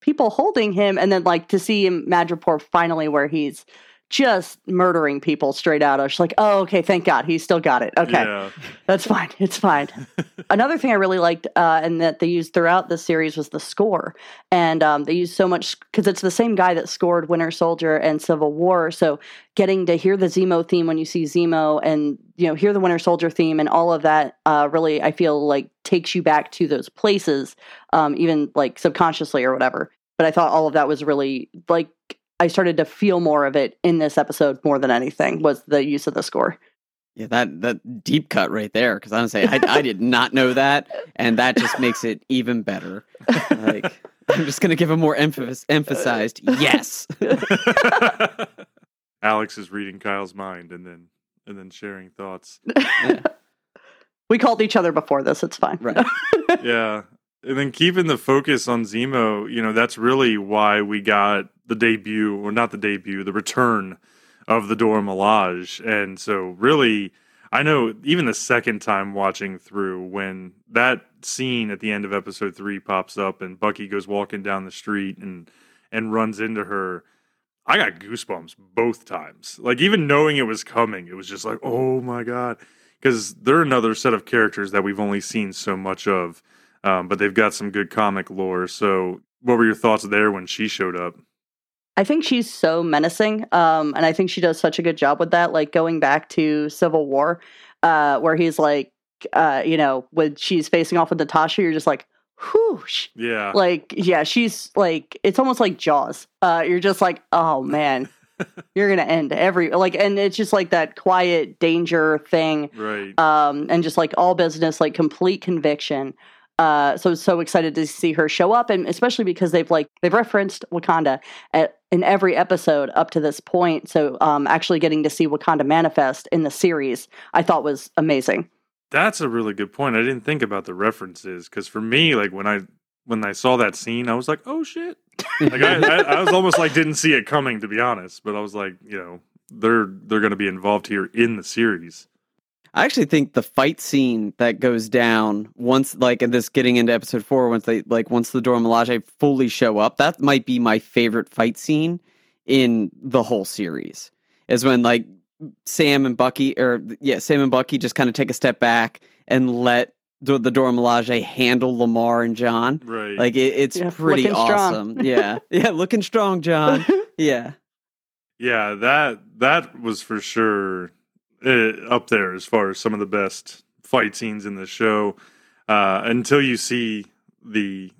people holding him? And then like to see him Madripoor finally where he's just murdering people straight out. I was like, oh, okay, thank God, he's still got it. Okay, Yeah. that's fine. It's fine. Another thing I really liked uh, and that they used throughout the series was the score. And um, they used so much because it's the same guy that scored Winter Soldier and Civil War. So getting to hear the Zemo theme when you see Zemo and, you know, hear the Winter Soldier theme and all of that uh, really, I feel like takes you back to those places, um, even like subconsciously or whatever. But I thought all of that was really like, I started to feel more of it in this episode more than anything was the use of the score. yeah that that deep cut right there because i'm saying I, I did not know that and that just makes it even better like i'm just gonna give a more emphasis emphasized yes Alex is reading Kyle's mind and then and then sharing thoughts. Yeah, We called each other before this. It's fine. right yeah. And then keeping the focus on Zemo, you know, that's really why we got the debut, or not the debut, the return of the Dora Milaje. And so, really, I know even the second time watching through, when that scene at the end of episode three pops up and Bucky goes walking down the street and and runs into her, I got goosebumps both times. Like even knowing it was coming, it was just like, oh my god, because they're another set of characters that we've only seen so much of, um, but they've got some good comic lore. So, what were your thoughts there when she showed up? I think she's so menacing. Um, and I think she does such a good job with that. Like going back to Civil War, uh, where he's like, uh, you know, when she's facing off with Natasha, you're just like, whoosh. Yeah, Like, yeah, she's like, it's almost like Jaws. Uh, you're just like, oh man, You're gonna end every like, and it's just like that quiet danger thing, right. um, and just like all business, like complete conviction. Uh, so so excited to see her show up, and especially because they've like they've referenced Wakanda at, in every episode up to this point. So um, actually getting to see Wakanda manifest in the series, I thought was amazing. That's a really good point. I didn't think about the references because for me, like when I when I saw that scene, I was like, "Oh shit!" Like I, I, I was almost like didn't see it coming, to be honest. But I was like, you know, they're they're going to be involved here in the series. I actually think the fight scene that goes down once, like, in this getting into episode four, once they like once the Dora Milaje fully show up, that might be my favorite fight scene in the whole series. Is when like Sam and Bucky, or yeah, Sam and Bucky just kind of take a step back and let the, the Dora Milaje handle Lamar and John. Right. Like it, it's Yeah, pretty awesome. yeah, yeah, looking strong, John. Yeah, Yeah, that that was for sure uh, up there as far as some of the best fight scenes in the show. Uh, until you see the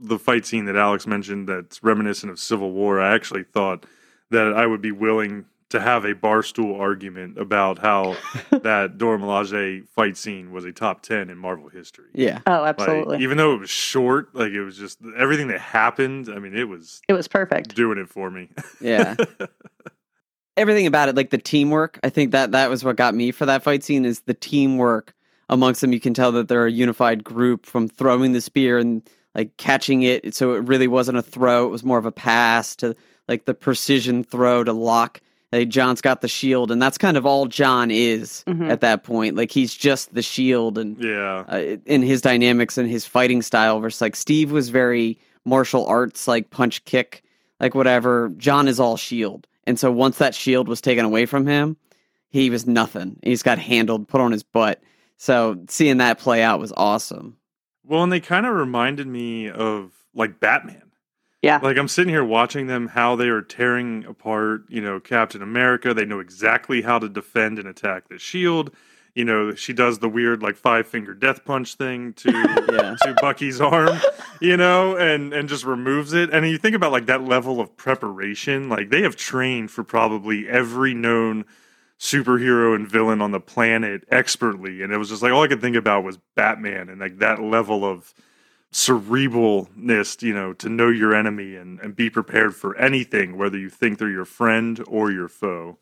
the fight scene that Alex mentioned, that's reminiscent of Civil War. I actually thought that I would be willing to have a barstool argument about how that Dora Milaje fight scene was a top ten in Marvel history. yeah. Oh, Like, absolutely, even though it was short, like it was just everything that happened. I mean, it was it was perfect. doing it for me. Yeah. Everything about it, like the teamwork, I think that that was what got me for that fight scene is the teamwork amongst them. You can tell that they're a unified group from throwing the spear and like catching it. So it really wasn't a throw; it was more of a pass to like the precision throw to lock. Hey, John's got the shield, and that's kind of all John is Mhm. at that point. Like he's just the shield, and yeah. uh, in his dynamics and his fighting style versus like Steve was very martial arts like punch kick like whatever John is all shield and so once that shield was taken away from him he was nothing he just got handled put on his butt so seeing that play out was awesome Well, and they kind of reminded me of like Batman. Yeah. Like I'm sitting here watching them how they are tearing apart, you know, Captain America. They know exactly how to defend and attack the shield. You know, she does the weird like five finger death punch thing to Yeah. to Bucky's arm, you know, and and just removes it. And you think about like that level of preparation, like they have trained for probably every known superhero and villain on the planet expertly and it was just like all i could think about was batman and like that level of cerebralness you know to know your enemy and, and be prepared for anything whether you think they're your friend or your foe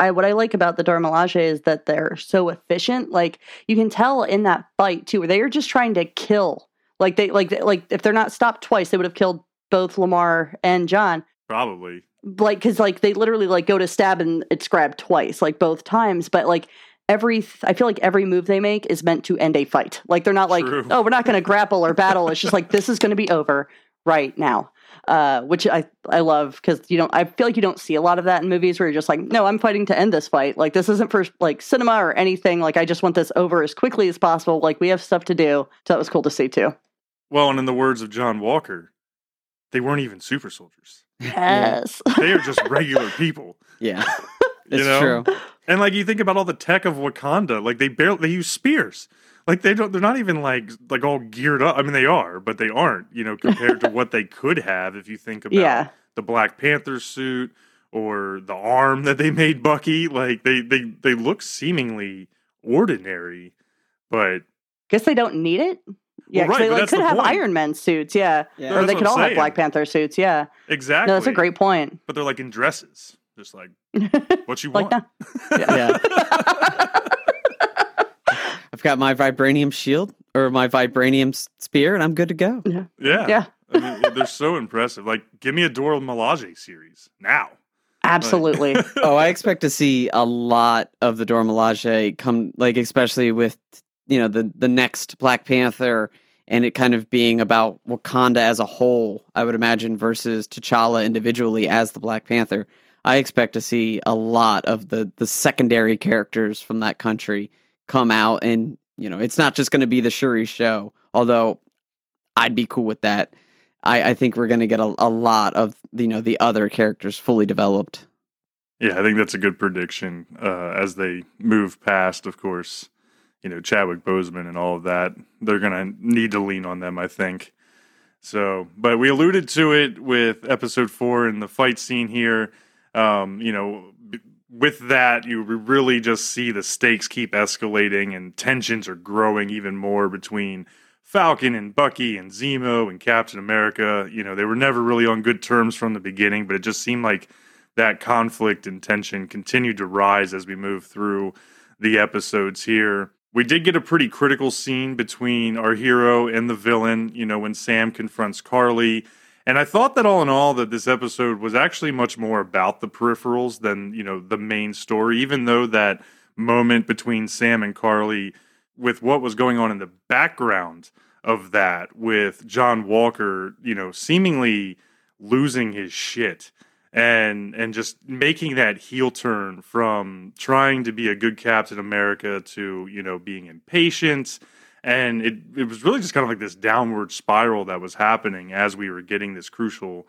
I what I like about the Dora Milaje is that they're so efficient. Like you can tell in that fight too, where they are just trying to kill. Like they like like if they're not stopped twice, they would have killed both Lamar and John. probably Like because like they literally like go to stab and it's grabbed twice, like both times. But like every I feel like every move they make is meant to end a fight. Like they're not like True. oh we're not going to grapple or battle. It's just like this is going to be over right now. Uh, which I I love because you don't I feel like you don't see a lot of that in movies where you're just like no I'm fighting to end this fight. Like this isn't for like cinema or anything. Like I just want this over as quickly as possible. Like we have stuff to do. So that was cool to see too. Well and in the words of john walker they weren't even super soldiers. Yes. They are just regular people. Yeah. You it's know? true. And like you think about all the tech of Wakanda, like they barely they use spears. Like they don't they're not even like like all geared up. I mean they are, but they aren't, you know, compared to what they could have if you think about yeah the Black Panther suit or the arm that they made Bucky. Like they they they look seemingly ordinary, but guess they don't need it yeah 'cause right, they but like that's could the have point. Iron Man suits yeah Yeah. or they could I'm all have. Black Panther suits yeah exactly. no that's a great point But they're like in dresses, just like what you like want. that yeah I've got my vibranium shield or my vibranium spear and I'm good to go Yeah, yeah I mean, they're so impressive. Like, give me a Dora Milaje series now. absolutely oh, I expect to see a lot of the Dora Milaje come, like especially with you know the the next Black Panther and it kind of being about Wakanda as a whole. I would imagine versus T'Challa individually as the Black Panther. I expect to see a lot of the the secondary characters from that country come out, and you know it's not just going to be the Shuri show. Although I'd be cool with that. I, I think we're going to get a, a lot of you know the other characters fully developed. Yeah, I think that's a good prediction. Uh, as they move past, of course, you know Chadwick Boseman and all of that, they're gonna need to lean on them. I think. So, but we alluded to it with episode four and the fight scene here. Um, you know, with that, you really just see the stakes keep escalating and tensions are growing even more between Falcon and Bucky and Zemo and Captain America. You know, they were never really on good terms from the beginning, but it just seemed like that conflict and tension continued to rise as we move through the episodes here. We did get a pretty critical scene between our hero and the villain, you know, when Sam confronts Karli. And I thought that all in all that this episode was actually much more about the peripherals than, you know, the main story, even though that moment between Sam and Karli with what was going on in the background of that with John Walker, you know, seemingly losing his shit and and just making that heel turn from trying to be a good Captain America to you know being impatient, and it it was really just kind of like this downward spiral that was happening as we were getting this crucial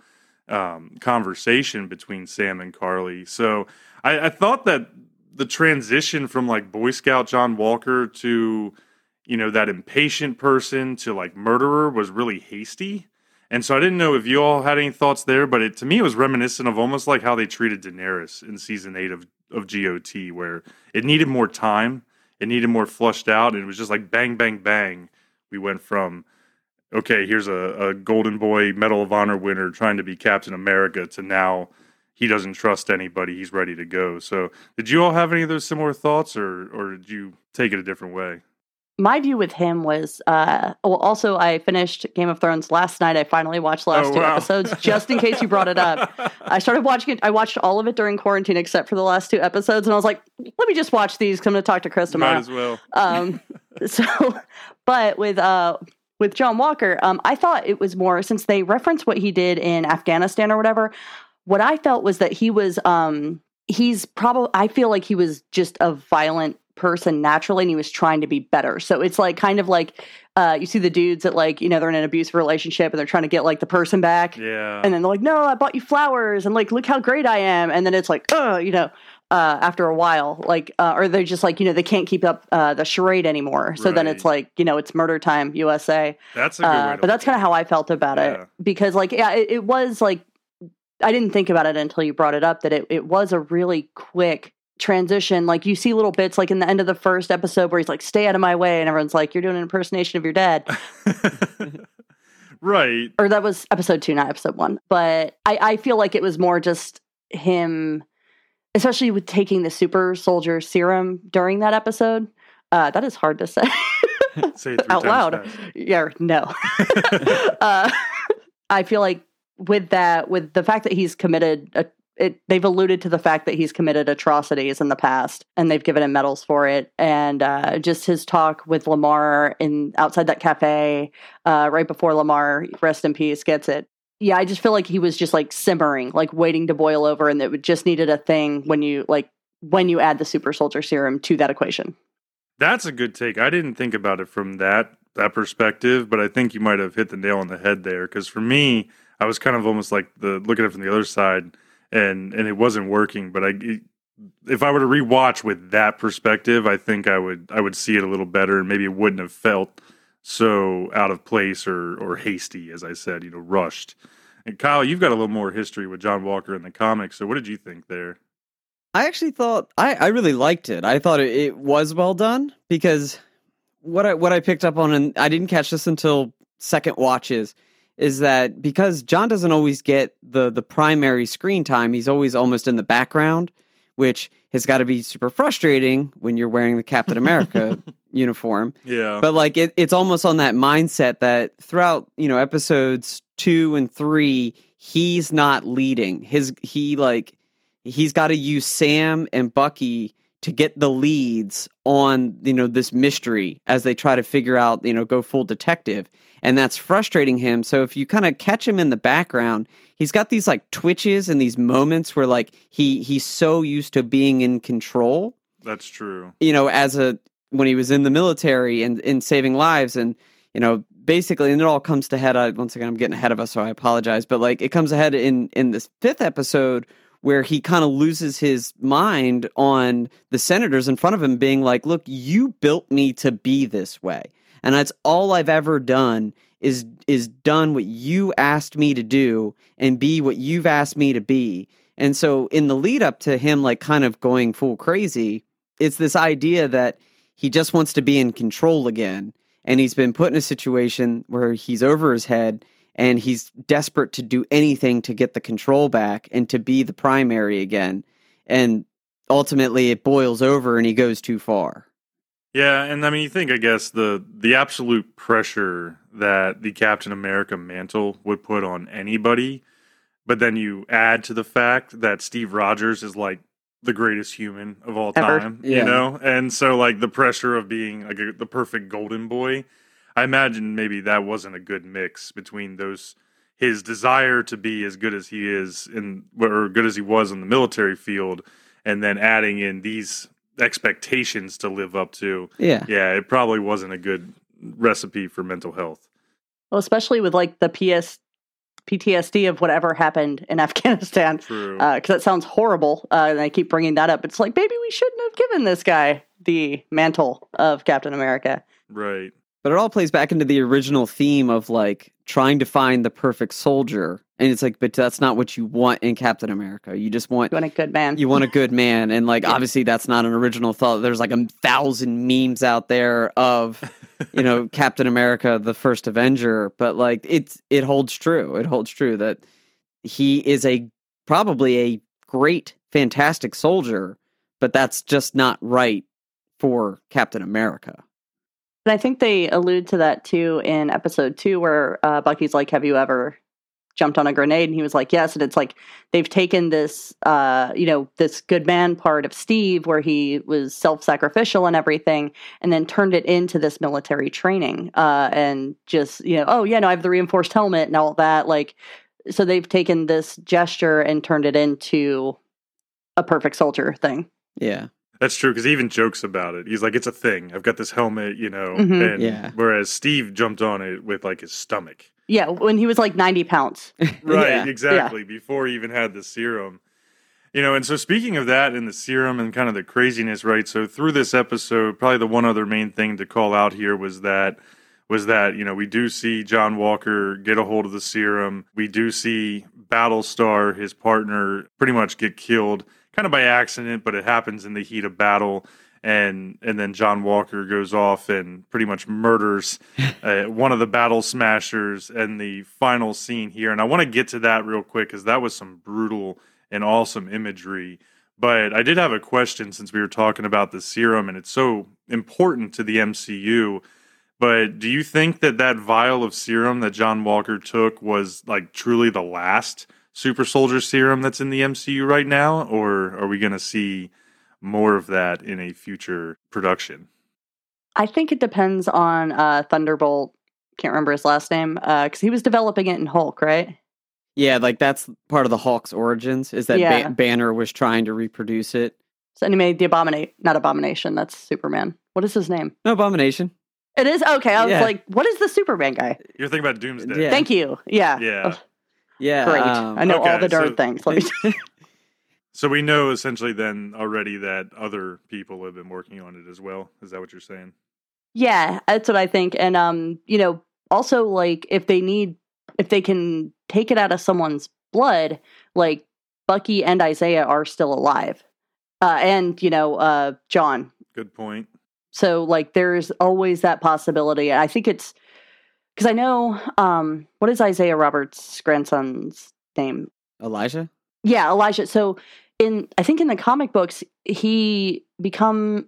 um, conversation between Sam and Karli. So I, I thought that the transition from like Boy Scout John Walker to you know that impatient person to like murderer was really hasty and so I didn't know if you all had any thoughts there, but it, to me it was reminiscent of almost like how they treated Daenerys in season eight of, of GOT, where it needed more time, it needed more flushed out, and it was just like bang, bang, bang. We went from okay, here's a, a Golden Boy Medal of Honor winner trying to be Captain America to now he doesn't trust anybody, he's ready to go. So did you all have any of those similar thoughts, or or did you take it a different way? My view with him was uh well also i finished game of thrones last night i finally watched the last Oh, two wow. episodes just in case you brought it up i started watching it i watched all of it during quarantine except for the last two episodes and i was like let me just watch these i'm to talk to chris tomorrow Might as well. um so but with uh with john walker um i thought it was more since they referenced what he did in afghanistan or whatever what i felt was that he was um he's probably i feel like he was just a violent person naturally and he was trying to be better so it's like kind of like uh you see the dudes that like you know they're in an abusive relationship and they're trying to get like the person back Yeah. and then they're like no i bought you flowers and like look how great i am and then it's like oh you know uh, after a while, like, uh, or they're just like, you know, they can't keep up uh, the charade anymore. So then it's like, you know, it's murder time, USA. That's a good Uh, but that's kind of how I felt about Yeah. it because, like, yeah, it, it was like, I didn't think about it until you brought it up that it, it was a really quick transition. Like, you see little bits, like in the end of the first episode where he's like, stay out of my way. And everyone's like, you're doing an impersonation of your dad. right. or that was episode two, not episode one. But I, I feel like it was more just him, especially with taking the super soldier serum during that episode. Uh, that is hard to say Say out loud. fast. Yeah, no. uh, I feel like with that, with the fact that he's committed, a, it, they've alluded to the fact that he's committed atrocities in the past, and they've given him medals for it. And uh, just his talk with Lamar in outside that cafe uh, right before Lamar, rest in peace, gets it. Yeah, I just feel like he was just like simmering, like waiting to boil over, and it just needed a thing when you like when you add the super soldier serum to that equation. That's a good take. I didn't think about it from that that perspective, but I think you might have hit the nail on the head there. Because for me, I was kind of almost like the looking at it from the other side, and and it wasn't working. But I, it- if I were to rewatch with that perspective, I think I would I would see it a little better, and maybe it wouldn't have felt so out of place or or hasty, as I said, you know, rushed. And Kyle, you've got a little more history with John Walker in the comics, so what did you think there? I actually thought I, I really liked it. I thought it, it was well done because what I what I picked up on and I didn't catch this until second watches is that because John doesn't always get the the primary screen time, he's always almost in the background, which has got to be super frustrating when you're wearing the Captain America uniform. Yeah, But like it, it's almost on that mindset that throughout you know episodes two and three, he's not leading. His he like he's got to use Sam and Bucky to get the leads on you know this mystery as they try to figure out you know go full detective and that's frustrating him so if you kind of catch him in the background he's got these like twitches and these moments where like he he's so used to being in control that's true. you know, as a when he was in the military and in saving lives, and you know, basically, and it all comes to head. I, once again, I'm getting ahead of us, so I apologize. But like, it comes ahead in in this fifth episode where he kind of loses his mind on the senators in front of him, being like, "Look, you built me to be this way, and that's all I've ever done." Is is done what you asked me to do and be what you've asked me to be, And so in the lead up to him like kind of going full crazy, it's this idea that he just wants to be in control again. And he's been put in a situation where he's over his head and he's desperate to do anything to get the control back and to be the primary again. And ultimately it boils over and he goes too far. Yeah, and I mean, you think I guess the the absolute pressure that the Captain America mantle would put on anybody, but then you add to the fact that Steve Rogers is like the greatest human of all Ever. time, Yeah. you know, and so like the pressure of being like a, the perfect golden boy, I imagine maybe that wasn't a good mix between those his desire to be as good as he is in or good as he was in the military field, and then adding in these expectations to live up to. Yeah. Yeah, it probably wasn't a good recipe for mental health. Well, especially with like the PS PTSD of whatever happened in Afghanistan. True. because that sounds horrible. Uh, and I keep bringing that up. It's like maybe we shouldn't have given this guy the mantle of Captain America. right. But it all plays back into the original theme of like trying to find the perfect soldier. And it's like, but that's not what you want in Captain America. You just want You want a good man. you want a good man. And like Yeah. obviously that's not an original thought. There's like a thousand memes out there of, you know, Captain America, the first Avenger. But like it's it holds true. It holds true that he is a probably a great, fantastic soldier, but that's just not right for Captain America. And I think they allude to that too in episode two, where uh, Bucky's like, "Have you ever jumped on a grenade?" And he was like, "Yes." And it's like they've taken this, uh, you know, this good man part of Steve, where he was self-sacrificial and everything, and then turned it into this military training, uh, and just you know, oh yeah, no, I have the reinforced helmet and all that. Like, so they've taken this gesture and turned it into a perfect soldier thing. Yeah. That's true because he even jokes about it. He's like, "It's a thing. I've got this helmet, you know." Mhm. And Yeah. whereas Steve jumped on it with like his stomach. Yeah, when he was like ninety pounds. Right, Yeah. exactly. Before he even had the serum. You know, and so speaking of that and the serum and kind of the craziness, right? So through this episode, probably the one other main thing to call out here was that was that, you know, we do see John Walker get a hold of the serum. We do see Battlestar, his partner, pretty much get killed kind of by accident, but it happens in the heat of battle. And and then John Walker goes off and pretty much murders uh, one of the battle smashers and the final scene here. And I want to get to that real quick because that was some brutal and awesome imagery. But I did have a question since we were talking about the serum and it's so important to the MCU. But do you think that that vial of serum that John Walker took was like truly the last super soldier serum that's in the MCU right now? Or are we going to see more of that in a future production? I think it depends on uh, Thunderbolt. Can't remember his last name because he was developing it in Hulk, right? Yeah, like that's part of the Hulk's origins is that Yeah. Ba- Banner was trying to reproduce it. So and he made the Abominate, not Abomination. That's Superman. What is his name? No abomination. It is okay. I was Yeah. like, what is the Superman guy? You're thinking about Doomsday. Yeah. Thank you. Yeah. Yeah. Ugh, Yeah, great. um, I know all the darn so- things. Let me So we know essentially then already that other people have been working on it as well. Is that what you're saying? Yeah, that's what I think. And um, you know, also like if they need if they can take it out of someone's blood, like Bucky and Isaiah are still alive. Uh and, you know, uh John. Good point. So like there's always that possibility. I think it's because I know um what is Isaiah Roberts' grandson's name? Elijah. Yeah, Elijah. So in I think in the comic books he become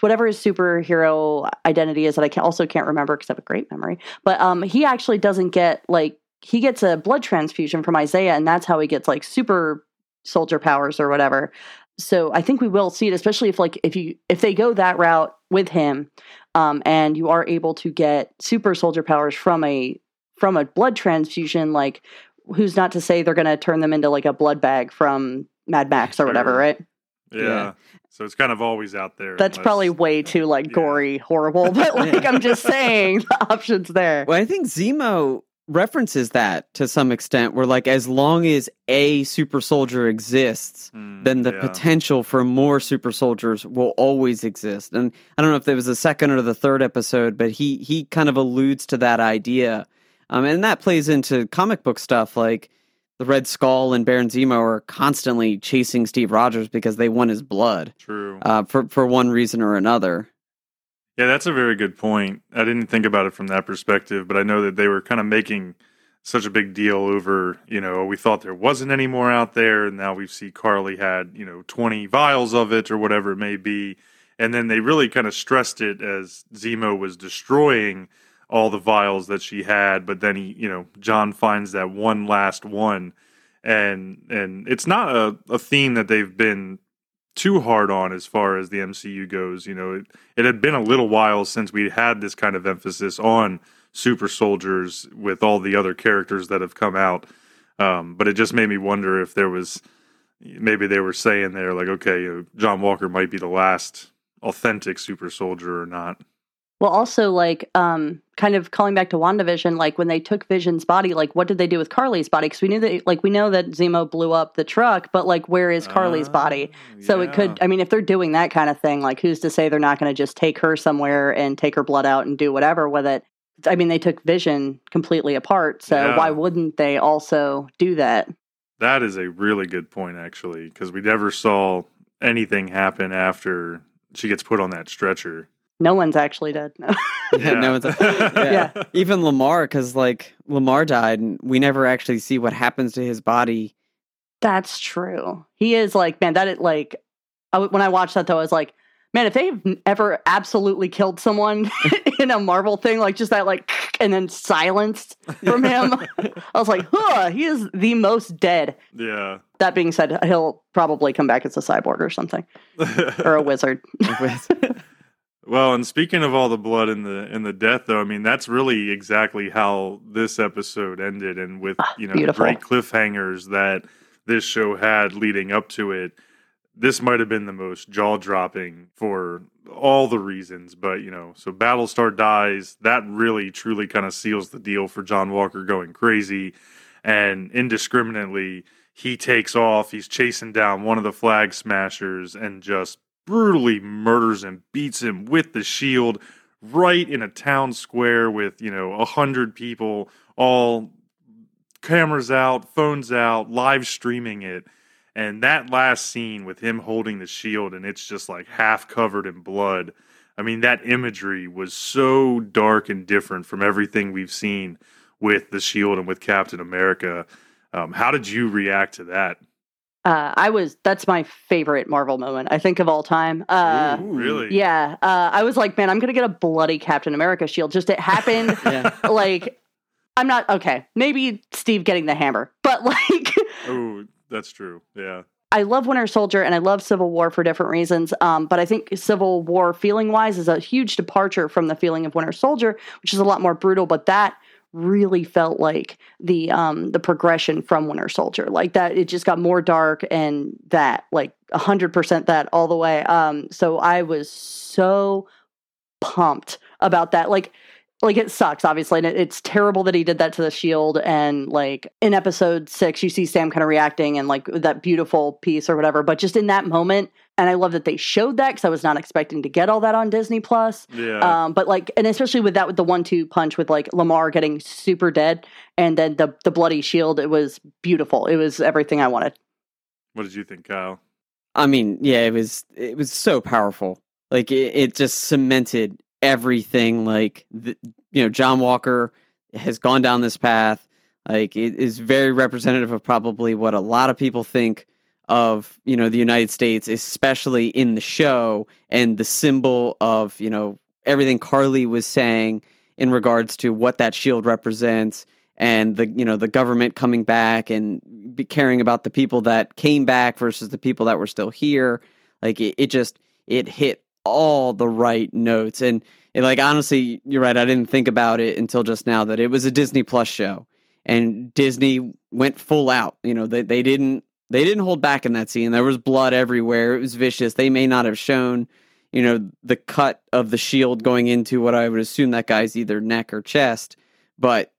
whatever his superhero identity is that I can also can't remember because I have a great memory. But um he actually doesn't get like he gets a blood transfusion from Isaiah and that's how he gets like super soldier powers or whatever. So I think we will see it especially if like if you if they go that route with him um and you are able to get super soldier powers from a from a blood transfusion like who's not to say they're going to turn them into like a blood bag from Mad Max or whatever, right? Yeah. Yeah. So it's kind of always out there. That's unless- probably way too like Yeah. gory, horrible, but like I'm just saying the options there. Well, I think Zemo references that to some extent, where like as long as a super soldier exists, Hmm, then the yeah. potential for more super soldiers will always exist. And I don't know if there was the second or the third episode, but he he kind of alludes to that idea, um, and that plays into comic book stuff. Like the Red Skull and Baron Zemo are constantly chasing Steve Rogers because they want his blood True. uh, for for one reason or another. Yeah, that's a very good point. I didn't think about it from that perspective, but I know that they were kind of making such a big deal over, you know, we thought there wasn't any more out there, and now we see Karli had, you know, 20 vials of it or whatever it may be. And then they really kind of stressed it as Zemo was destroying all the vials that she had, but then he, you know, John finds that one last one. And and it's not a, a theme that they've been too hard on as far as the MCU goes. You know, it, it had been a little while since we had this kind of emphasis on super soldiers with all the other characters that have come out. Um, but it just made me wonder if there was maybe they were saying there like, okay, you know, John Walker might be the last authentic super soldier or not. Well, also like um kind of calling back to WandaVision, like when they took Vision's body, like what did they do with Karli's body? Because we knew that like we know that Zemo blew up the truck, but like where is Karli's body? Ah, So it could yeah. I mean if they're doing that kind of thing, like who's to say they're not gonna just take her somewhere and take her blood out and do whatever with it? I mean they took Vision completely apart, so Yeah. why wouldn't they also do that? That is a really good point, actually, because we never saw anything happen after she gets put on that stretcher. No one's actually dead. No. Yeah, no, it's yeah. Yeah. Even Lamar, because like Lamar died, and we never actually see what happens to his body. That's true. He is like, man, that is like, I, when I watched that though, I was like, man, if they've ever absolutely killed someone in a Marvel thing, like just that, like, and then silenced from him, I was like, huh, he is the most dead. Yeah. That being said, he'll probably come back as a cyborg or something, or a wizard. Well, and speaking of all the blood and the and the death, though, I mean that's really exactly how this episode ended, and with ah, you know the beautiful. great cliffhangers that this show had leading up to it. This might have been the most jaw dropping for all the reasons, but you know, so Battlestar dies. That really, truly kind of seals the deal for John Walker going crazy, and indiscriminately he takes off. He's chasing down one of the flag smashers and just brutally murders him, beats him with the shield right in a town square with, you know, a hundred people, all cameras out, phones out, live streaming it. And that last scene with him holding the shield and it's just like half covered in blood. I mean, that imagery was so dark and different from everything we've seen with the shield and with Captain America. Um, how did you react to that? Uh, I was, that's my favorite Marvel moment, I think, of all time. Uh, Ooh, really? yeah. Uh, I was like, man, I'm going to get a bloody Captain America shield. Just it happened. yeah. like I'm not okay. Maybe Steve getting the hammer, but like Oh, that's true. Yeah. I love Winter Soldier and I love Civil War for different reasons. Um, but I think Civil War feeling wise is a huge departure from the feeling of Winter Soldier, which is a lot more brutal. But that really felt like the um the progression from Winter Soldier, like that. It just got more dark and that like hundred percent that all the way. Um, so I was so pumped about that. Like like it sucks obviously and it, it's terrible that he did that to the shield and like in episode six you see sam kind of reacting and like that beautiful piece or whatever but just in that moment and i love that they showed that because i was not expecting to get all that on disney plus Yeah. um but like and especially with that with the one-two punch with like lamar getting super dead and then the the bloody shield it was beautiful it was everything i wanted what did you think, Kyle? I mean, yeah, it was it was so powerful. Like it, it just cemented everything. Like the, you know, John Walker has gone down this path. Like it is very representative of probably what a lot of people think of you know the United States, especially in the show, and the symbol of you know everything Karli was saying in regards to what that shield represents and the you know the government coming back and caring about the people that came back versus the people that were still here. Like it, it just it hit all the right notes. And, and like honestly you're right i didn't think about it until just now that it was a disney plus show. And disney went full out you know they, they didn't they didn't hold back in that scene. There was blood everywhere. It was vicious. They may not have shown you know the cut of the shield going into what i would assume that guy's either neck or chest but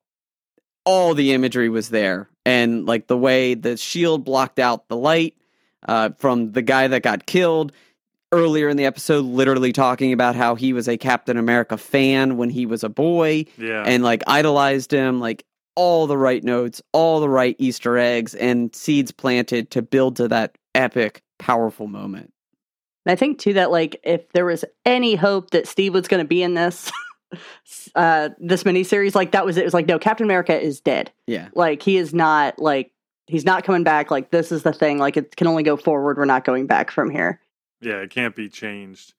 all the imagery was there. And like the way the shield blocked out the light uh, from the guy that got killed earlier in the episode literally talking about how he was a captain america fan when he was a boy Yeah. and like idolized him like all the right notes, all the right Easter eggs, and seeds planted to build to that epic, powerful moment. I think too that like if there was any hope that Steve was going to be in this uh this miniseries, like that was it. It was like no, Captain America is dead. Yeah. Like he is not like he's not coming back. Like this is the thing. Like it can only go forward. We're not going back from here. Yeah, it can't be changed.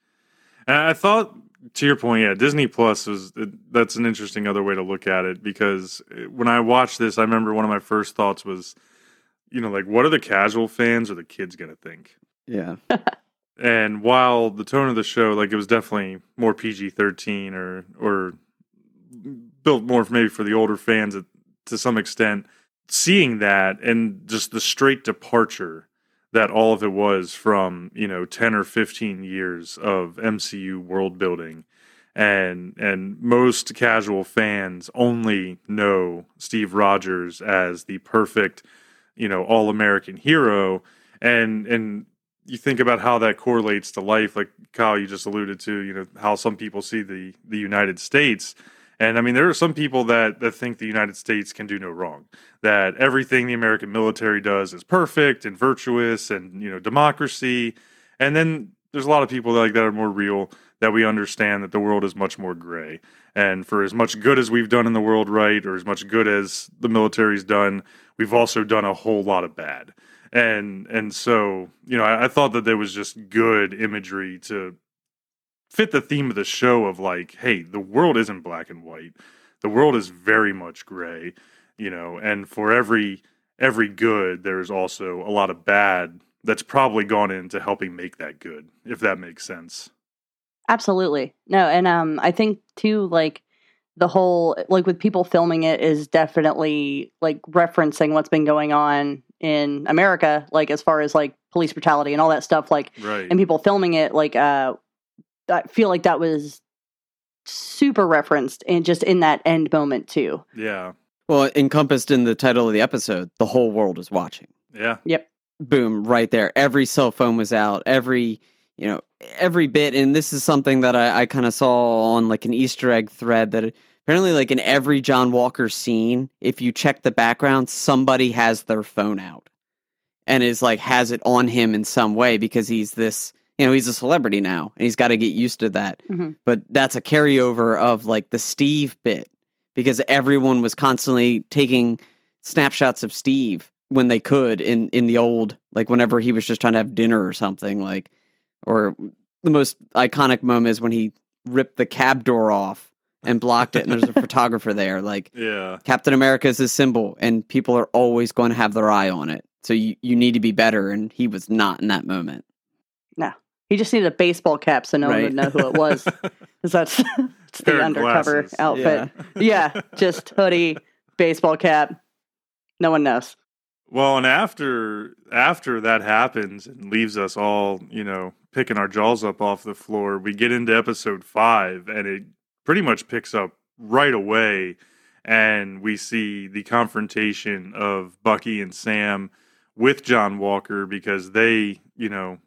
And I thought, to your point, yeah, Disney Plus was that's an interesting other way to look at it because uh, when I watched this, I remember one of my first thoughts was, you know, like what are the casual fans or the kids gonna think? Yeah. and while the tone of the show, like it was definitely more PG thirteen or or built more maybe for the older fans to some extent, seeing that and just the straight departure that all of it was from you know 10 or 15 years of MCU world building. And and most casual fans only know Steve Rogers as the perfect you know all-American hero. And and you think about how that correlates to life like Kyle you just alluded to you know how some people see the the United States and I mean, there are some people that, that think the United States can do no wrong, that everything the American military does is perfect and virtuous and, you know, democracy. And then there's a lot of people that, like that are more real that we understand that the world is much more gray. And for as much good as we've done in the world right, or as much good as the military's done, we've also done a whole lot of bad. And and so, you know, I, I thought that there was just good imagery to fit the theme of the show of like, hey, the world isn't black and white. The world is very much gray, you know, and for every every good, there's also a lot of bad that's probably gone into helping make that good, if that makes sense. Absolutely. No, and um I think too like the whole like with people filming it is definitely like referencing what's been going on in America, like as far as like police brutality and all that stuff, like right. and people filming it like uh I feel like that was super referenced and just in that end moment too. Yeah. Well, encompassed in the title of the episode, the whole world is watching. Yeah. Yep. Boom, right there. Every cell phone was out. Every you know every bit, and this is something that I, I kind of saw on like an Easter egg thread that apparently like in every John Walker scene, if you check the background, somebody has their phone out and is like has it on him in some way because he's this you know he's a celebrity now and he's got to get used to that Mhm. but that's a carryover of like the steve bit because everyone was constantly taking snapshots of steve when they could in in the old like whenever he was just trying to have dinner or something like or the most iconic moment is when he ripped the cab door off and blocked it and there's a photographer there like Yeah. captain america is his symbol and people are always going to have their eye on it so you, you need to be better and he was not in that moment He just needed a baseball cap so no one would know who it was. Because that's it's the undercover glasses. outfit. Yeah. just hoodie, baseball cap. No one knows. Well, and after after that happens and leaves us all, you know, picking our jaws up off the floor, we get into episode five, and it pretty much picks up right away, and we see the confrontation of Bucky and Sam with John Walker because they, you know,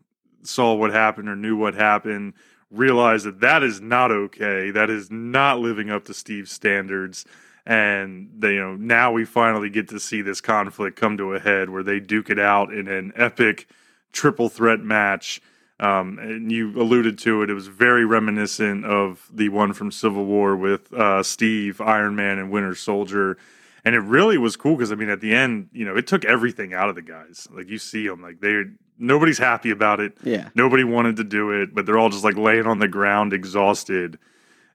saw what happened or knew what happened, realized that that is not okay. That is not living up to Steve's standards. And they, you know now we finally get to see this conflict come to a head where they duke it out in an epic triple threat match. Um, and you alluded to it. It was very reminiscent of the one from civil war with uh, steve iron man and winter soldier. And it really was cool because i mean at the end you know it took everything out of the guys. Like you see them like they're nobody's happy about it yeah Nobody wanted to do it, but they're all just like laying on the ground, exhausted.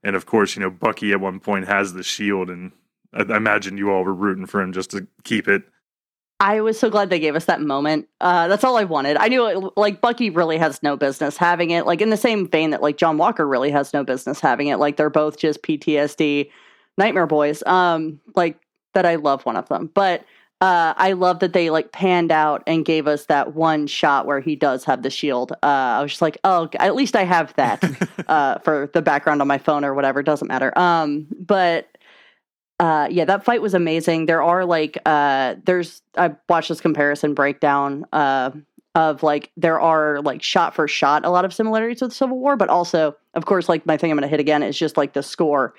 And of course, you know, Bucky at one point has the shield, and I, I imagine you all were rooting for him just to keep it. I was so glad they gave us that moment. Uh, that's all I wanted. I knew it, like Bucky really has no business having it. Like in the same vein that like John Walker really has no business having it. Like they're both just PTSD nightmare boys. Um, like that I love one of them, but uh, I love that they like panned out and gave us that one shot where he does have the shield. Uh, I was just like, oh, at least I have that uh, for the background on my phone or whatever. Doesn't matter. Um, but uh, yeah, that fight was amazing. There are like, uh, there's I watched this comparison breakdown uh, of like there are like shot for shot a lot of similarities with Civil War, but also of course like my thing I'm going to hit again is just like the score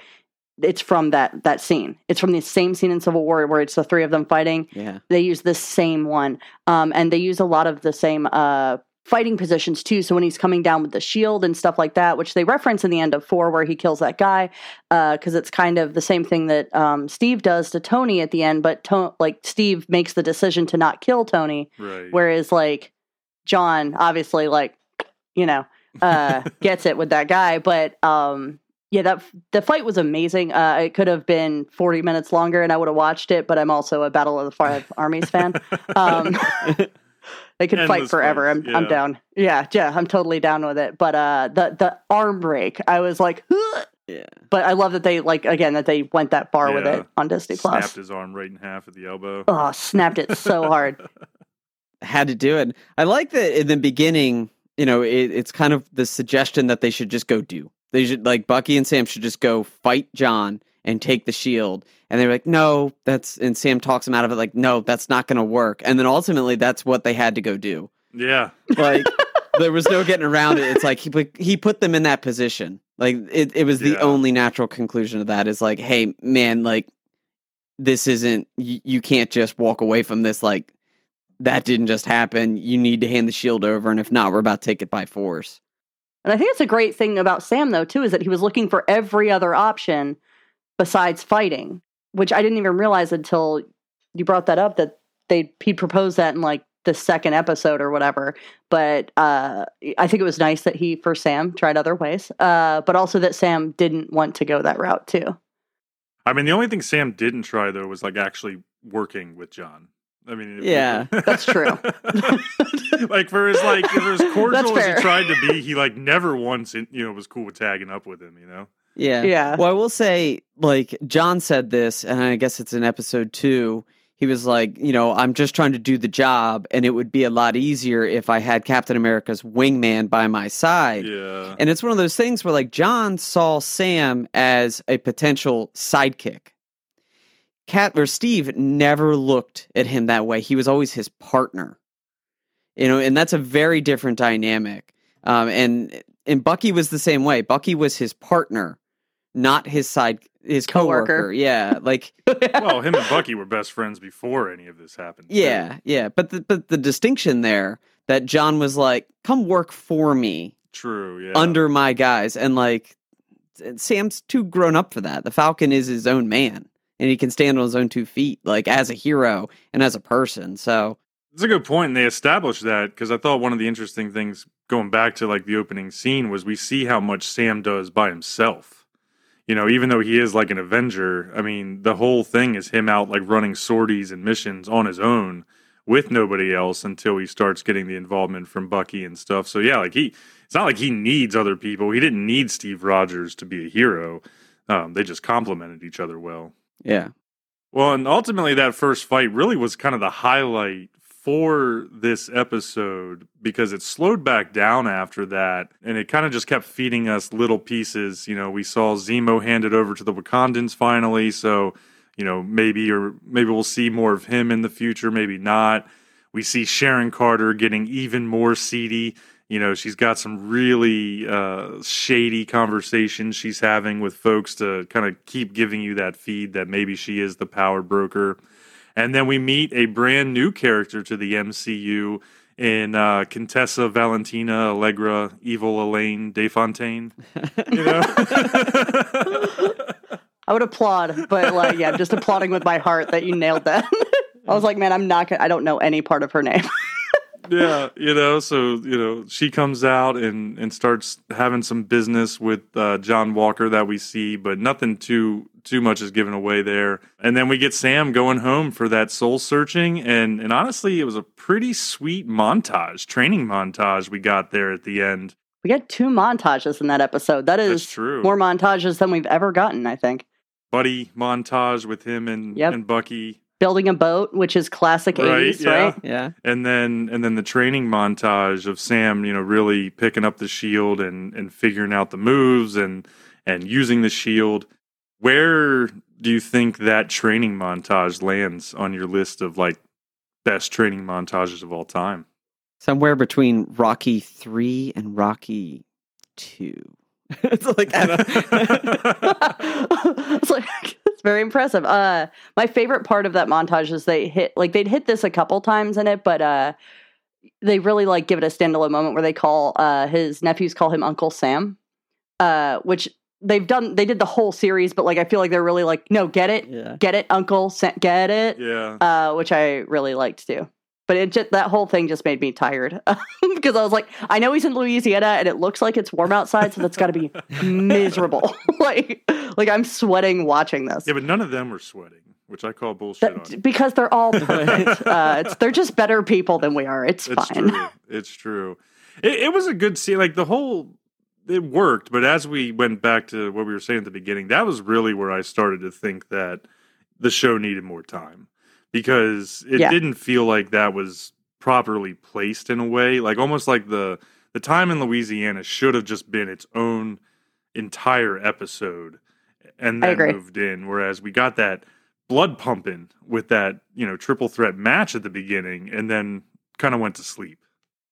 it's from that that scene. It's from the same scene in Civil War where it's the three of them fighting. Yeah. They use the same one, um, and they use a lot of the same uh, fighting positions too. So when he's coming down with the shield and stuff like that, which they reference in the end of four, where he kills that guy, because it's kind of the same thing that um, Steve does to Tony at the end, but to- like Steve makes the decision to not kill Tony, Right. whereas like John obviously like you know uh, gets it with that guy, but um. Yeah, that the fight was amazing. Uh, it could have been forty minutes longer, and I would have watched it. But I'm also a Battle of the Five Armies fan. Um, they could fight forever. fights, I'm I'm down. Yeah, yeah, I'm totally down with it. But uh, the the arm break, I was like. Yeah. but I love that they like again that they went that far with it on Disney Snapped his arm right in half at the elbow. Oh, snapped it so hard. had to do it. I like that in the beginning, you know, it, it's kind of the suggestion that they should just go do. They should like Bucky and Sam should just go fight John and take the shield. And they're like, no, that's and Sam talks him out of it, like, no, that's not gonna work. And then ultimately that's what they had to go do. Yeah. Like there was no getting around it. It's like he put he put them in that position. Like it, it was the Yeah. only natural conclusion of that is like, hey man, like this isn't you, you can't just walk away from this like that didn't just happen. You need to hand the shield over, and if not, we're about to take it by force. And I think it's a great thing about Sam though too is that he was looking for every other option besides fighting, which I didn't even realize until you brought that up that they he proposed that in like the second episode or whatever. But uh, I think it was nice that he for Sam tried other ways, uh, but also that Sam didn't want to go that route too. I mean, the only thing Sam didn't try though was like actually working with John. I mean, Yeah, that's true. like for as like for as cordial as he tried to be, he like never once you know was cool with tagging up with him. You know. Yeah. Yeah. Well, I will say, like, John said this, and I guess it's in episode two. He was like, you know, I'm just trying to do the job, and it would be a lot easier if I had Captain America's wingman by my side. Yeah. And it's one of those things where, like, John saw Sam as a potential sidekick. Cat or Steve never looked at him that way. He was always his partner. You know, and that's a very different dynamic. Um, and and Bucky was the same way. Bucky was his partner, not his side his Coworker. coworker. Yeah, like well, him and Bucky were best friends before any of this happened. too. yeah, yeah. But the but the distinction there that John was like, "Come work for me True. Yeah. under my guys," and like Sam's too grown up for that. The Falcon is his own man, and he can stand on his own two feet, like as a hero and as a person. So It's a good point, and they established that because I thought one of the interesting things going back to like the opening scene was we see how much Sam does by himself. You know, even though he is like an Avenger, I mean, the whole thing is him out like running sorties and missions on his own with nobody else until he starts getting the involvement from Bucky and stuff. So yeah, like he, it's not like he needs other people. He didn't need Steve Rogers to be a hero. Um, they just complemented each other well. Yeah, Well, and ultimately, that first fight really was kind of the highlight for this episode because it slowed back down after that and it kind of just kept feeding us little pieces. You know, we saw Zemo handed over to the Wakandans finally, so you know maybe or maybe we'll see more of him in the future, maybe not. We see Sharon Carter getting even more seedy. You know, she's got some really uh, shady conversations she's having with folks to kind of keep giving you that feed that maybe she is the power broker. And then we meet a brand new character to the MCU in uh, Contessa Valentina Allegra, Evil Elaine Desfontaine. You know? I would applaud, but like, yeah, I'm just applauding with my heart that you nailed that. I was like, man, I'm not gonna. I don't know any part of her name. Yeah, you know, so you know, she comes out and and starts having some business with uh, John Walker that we see, but nothing too too much is given away there. And then we get Sam going home for that soul searching, and and honestly, it was a pretty sweet montage, training montage we got there at the end. we got two montages in that episode. That is That's true. more montages than we've ever gotten. I think Buddy montage with him and Yep. and Bucky, building a boat, which is classic Right, 80s, yeah. right? yeah. and then and then the training montage of Sam, you know, really picking up the shield and and figuring out the moves and and using the shield. Where do you think that training montage lands on your list of like best training montages of all time? Somewhere between Rocky three and Rocky two. it's like it's like it's very impressive. Uh, my favorite part of that montage is they hit like they'd hit this a couple times in it, but uh, they really like give it a standalone moment where they call uh his nephews call him Uncle Sam, uh, which they've done. They did the whole series, but like I feel like they're really like no, get it, yeah. get it, Uncle, Sam, get it, yeah. uh, which I really liked too. But it just that whole thing just made me tired because I was like, I know he's in Louisiana and it looks like it's warm outside, so that's got to be miserable. like, like I'm sweating watching this. Yeah, but none of them were sweating, which I call bullshit on. That, because they're all perfect. uh, it's, they're just better people than we are. It's, It's fine. true. It's true. It, it was a good scene. Like the whole, it worked. But as we went back to what we were saying at the beginning, that was really where I started to think that the show needed more time because it Yeah. didn't feel like that was properly placed in a way. Like almost like the the time in Louisiana should have just been its own entire episode and then moved in. Whereas we got that blood pumping with that you know triple threat match at the beginning, and then kind of went to sleep.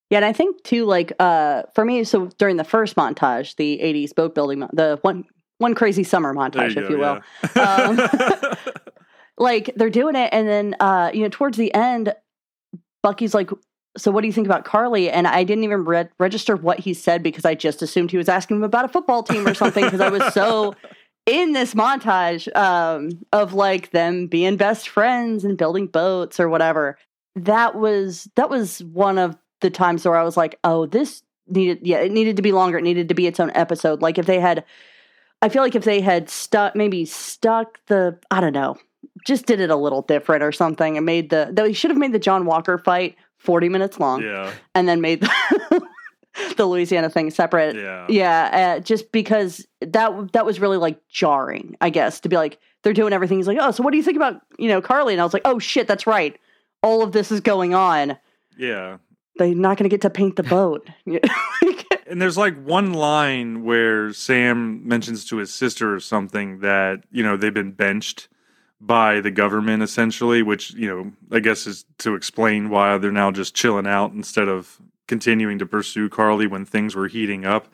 Yeah, and I think too, like uh, for me, so during the first montage, the '80s boat building, the one one crazy summer montage, if go, you will, yeah. like they're doing it, and then uh, you know, towards the end, Bucky's like, "So what do you think about Karli?" And I didn't even re- register what he said because I just assumed he was asking him about a football team or something because I was so in this montage um, of like them being best friends and building boats or whatever. That was that was one of the times where I was like, "Oh, this needed yeah, it needed to be longer. It needed to be its own episode." Like if they had. I feel like if they had stuck, maybe stuck the, I don't know, just did it a little different or something and made the though he should have made the John Walker fight 40 minutes long yeah, and then made the, the Louisiana thing separate. yeah, Yeah, uh, just because that that was really like jarring, I guess, to be like they're doing everything. He's like, "Oh, so what do you think about, you know, Karli?" And I was like, "Oh shit, that's right. All of this is going on. yeah. They're not going to get to paint the boat." And there's like one line where Sam mentions to his sister or something that you know they've been benched by the government essentially, which you know I guess is to explain why they're now just chilling out instead of continuing to pursue Karli when things were heating up.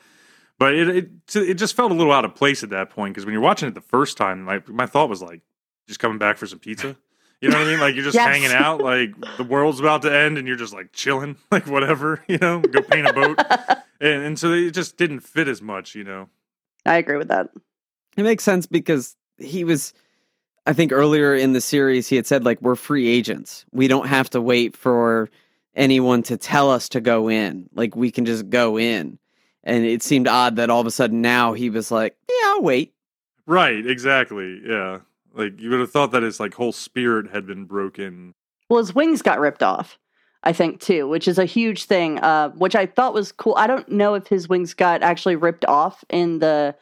But it it, it just felt a little out of place at that point because when you're watching it the first time, my my thought was like, just coming back for some pizza. You know what I mean? Like you're just Yes. hanging out, like the world's about to end, and you're just like chilling, like whatever. You know, go paint a boat, and, and so it just didn't fit as much. You know, I agree with that. It makes sense because he was, I think earlier in the series, he had said, like, we're free agents. We don't have to wait for anyone to tell us to go in. Like, we can just go in. And it seemed odd that all of a sudden now he was like, yeah, I'll wait. right? Exactly. Yeah, like you would have thought that his like whole spirit had been broken. Well, his wings got ripped off, I think, too, which is a huge thing, uh, which I thought was cool. I don't know if his wings got actually ripped off in the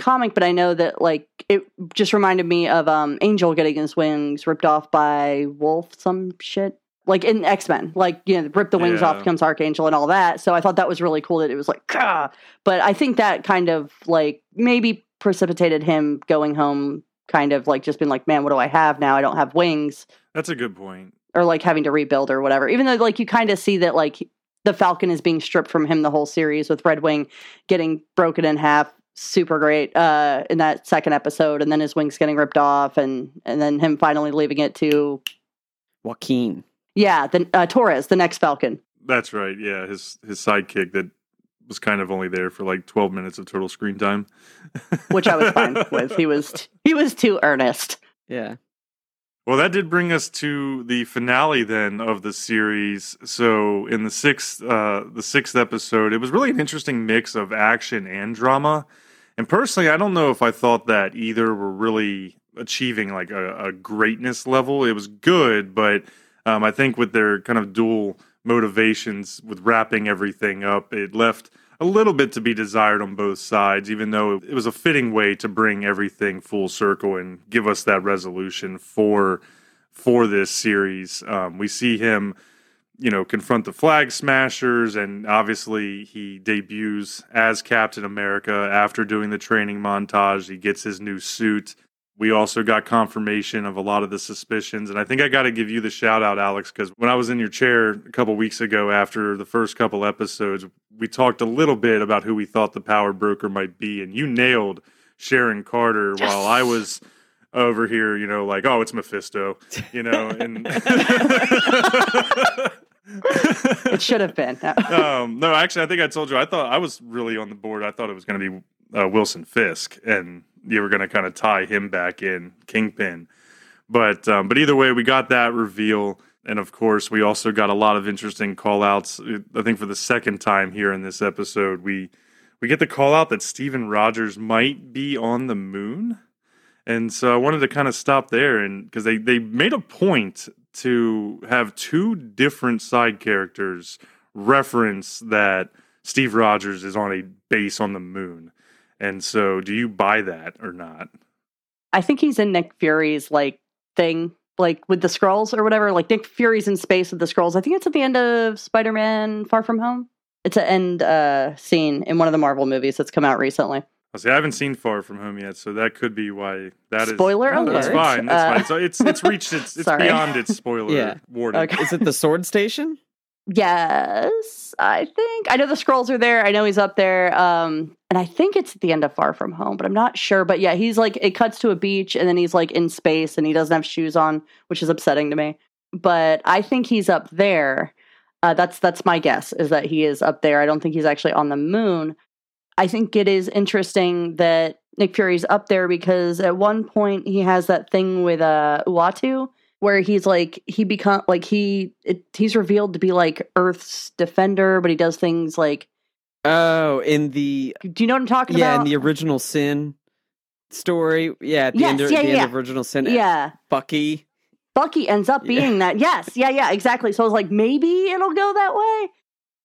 comic, but I know that, like, it just reminded me of um, Angel getting his wings ripped off by Wolf, some shit. Like in X Men, like, you know, rip the wings off Yeah. becomes Archangel and all that. So I thought that was really cool that it was like, Gah! but I think that kind of like maybe precipitated him going home, kind of like just being like, man, what do I have now? I don't have wings That's a good point. or like having to rebuild or whatever. Even though like you kind of see that like the Falcon is being stripped from him the whole series with Red Wing getting broken in half. Super great uh, in that second episode, and then his wings getting ripped off, and and then him finally leaving it to Joaquin. yeah, the uh, Torres, the next Falcon. That's right. Yeah, his his sidekick that was kind of only there for like 12 minutes of total screen time, which I was fine with. He was he was too earnest. Yeah. Well, that did bring us to the finale then of the series. So in the sixth uh, the sixth episode, it was really an interesting mix of action and drama. And personally, I don't know if I thought that either were really achieving like a, a greatness level. It was good, but um, I think with their kind of dual motivations with wrapping everything up, it left a little bit to be desired on both sides, even though it was a fitting way to bring everything full circle and give us that resolution for for this series. Um, we see him, you know, confront the flag smashers, and obviously he debuts as Captain America after doing the training montage. He gets his new suit. We also got confirmation of a lot of the suspicions. And I think I got to give you the shout out, Alex, because when I was in your chair a couple weeks ago after the first couple episodes, we talked a little bit about who we thought the power broker might be. And you nailed Sharon Carter while I was over here, you know, like, oh, it's Mephisto, you know, and. It should have been. No. um, no, actually, I think I told you. I thought I was really on the board. I thought it was going to be uh, Wilson Fisk, and you were going to kind of tie him back in Kingpin. But um, but either way, we got that reveal, and of course, we also got a lot of interesting call outs. I think for the second time here in this episode, we we get the call out that Steven Rogers might be on the moon. And so I wanted to kind of stop there and because they, they made a point to have two different side characters reference that Steve Rogers is on a base on the moon. And so do you buy that or not? I think he's in Nick Fury's like thing, like with the scrolls or whatever. Like Nick Fury's in space with the scrolls. I think it's at the end of Spider Man Far From Home. It's an end uh, scene in one of the Marvel movies that's come out recently. I see. I haven't seen Far From Home yet, so that could be why that is. Spoiler No, That's alert. fine. That's Uh, fine. So it's it's reached its it's Sorry. beyond its spoiler Yeah. warning. Okay. Is it the sword station? Yes, I think I know the scrolls are there. I know he's up there, um, and I think it's at the end of Far From Home, but I'm not sure. But yeah, he's like it cuts to a beach, and then he's like in space, and he doesn't have shoes on, which is upsetting to me. But I think he's up there. Uh, that's that's my guess is that he is up there. I don't think he's actually on the moon. I think it is interesting that Nick Fury's up there because at one point he has that thing with uh, Uatu where he's like he become like he it, he's revealed to be like Earth's defender, but he does things like Oh, in the do you know what I'm talking yeah, about? Yeah, in the original Sin story. Yeah, at the end, Yes, of, yeah, the yeah. end of original Sin. yeah, Bucky. Bucky ends up being that. Yes, yeah, yeah, exactly. So I was like, maybe it'll go that way.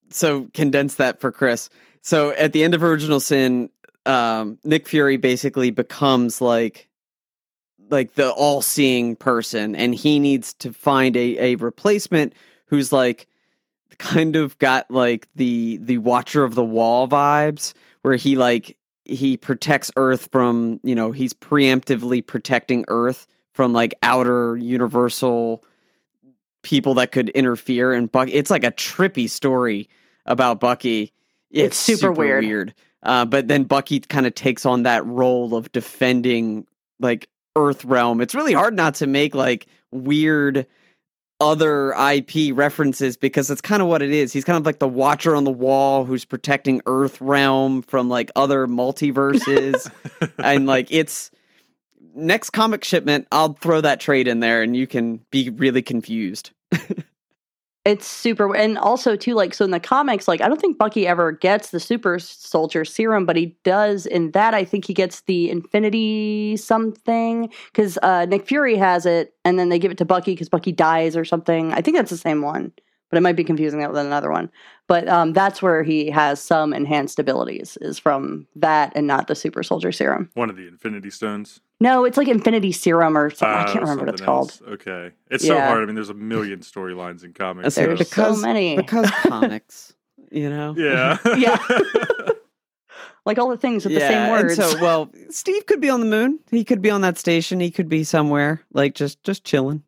So condense that for Chris. So at the end of original Sin, um, Nick Fury basically becomes like like the all-seeing person, and he needs to find a a replacement who's like kind of got like the the Watcher of the Wall vibes, where he like he protects Earth from you know he's preemptively protecting Earth from like outer universal people that could interfere and Bucky it's like a trippy story about Bucky. It's super weird. Uh, but then Bucky kind of takes on that role of defending like Earth realm. It's really hard not to make like weird other IP references because it's kind of what it is. He's kind of like the watcher on the wall who's protecting Earth realm from like other multiverses. and like it's next comic shipment, I'll throw that trade in there and you can be really confused. It's super, and also too, like so in the comics, like I don't think Bucky ever gets the super soldier serum, but he does in that. I think he gets the Infinity something because uh, Nick Fury has it, and then they give it to Bucky because Bucky dies or something. I think that's the same one, but I might be confusing that with another one. But um, that's where he has some enhanced abilities is from that, and not the super soldier serum. One of the Infinity Stones. No, it's like Infinity Serum or something. I Uh, can't remember what it's something called. Okay, it's so hard. I mean, there's a million storylines in comics. There's so- There's because- so many. Because comics, you know? yeah, Yeah. like all the things with the same and words. so, well, Steve could be on the moon. He could be on that station. He could be somewhere, like just just chilling.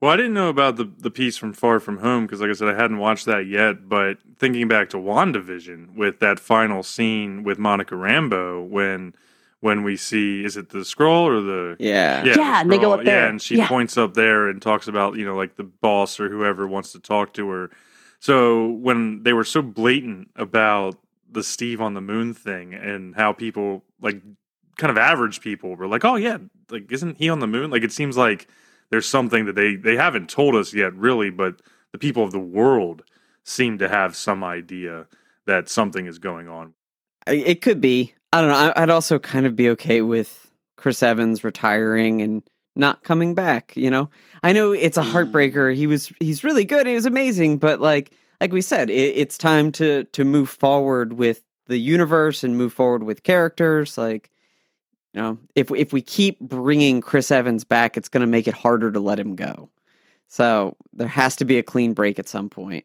Well, I didn't know about the the piece from Far From Home because, like I said, I hadn't watched that yet. But thinking back to WandaVision with that final scene with Monica Rambeau when when we see is it the scroll or the Yeah. yeah, Yeah, the and they go up there. yeah, and she Yeah. points up there and talks about you know like the boss or whoever wants to talk to her. So when they were so blatant about the Steve on the moon thing and how people like kind of average people were like, oh yeah, like isn't he on the moon? Like it seems like there's something that they they haven't told us yet, really, but the people of the world seem to have some idea that something is going on. It could be. I don't know. I- I'd also kind of be okay with Chris Evans retiring and not coming back. You know, I know it's a mm. heartbreaker. He was he's really good. He was amazing, but like like we said, it, it's time to to move forward with the universe and move forward with characters. Like you know, if if we keep bringing Chris Evans back, it's going to make it harder to let him go. So there has to be a clean break at some point.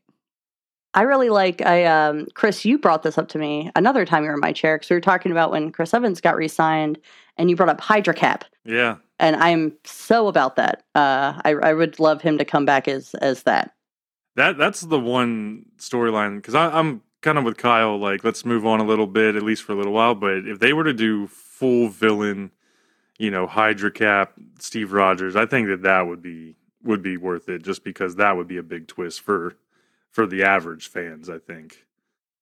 I really like I um Chris, you brought this up to me another time you were in my chair because we were talking about when Chris Evans got re-signed, and you brought up Hydra Cap, Yeah. and I'm so about that. Uh, I, I would love him to come back as as that. That that's the one storyline because I'm kind of with Kyle. Like, let's move on a little bit, at least for a little while. But if they were to do full villain, you know, Hydra Cap, Steve Rogers, I think that that would be would be worth it, just because that would be a big twist for for the average fans. I think.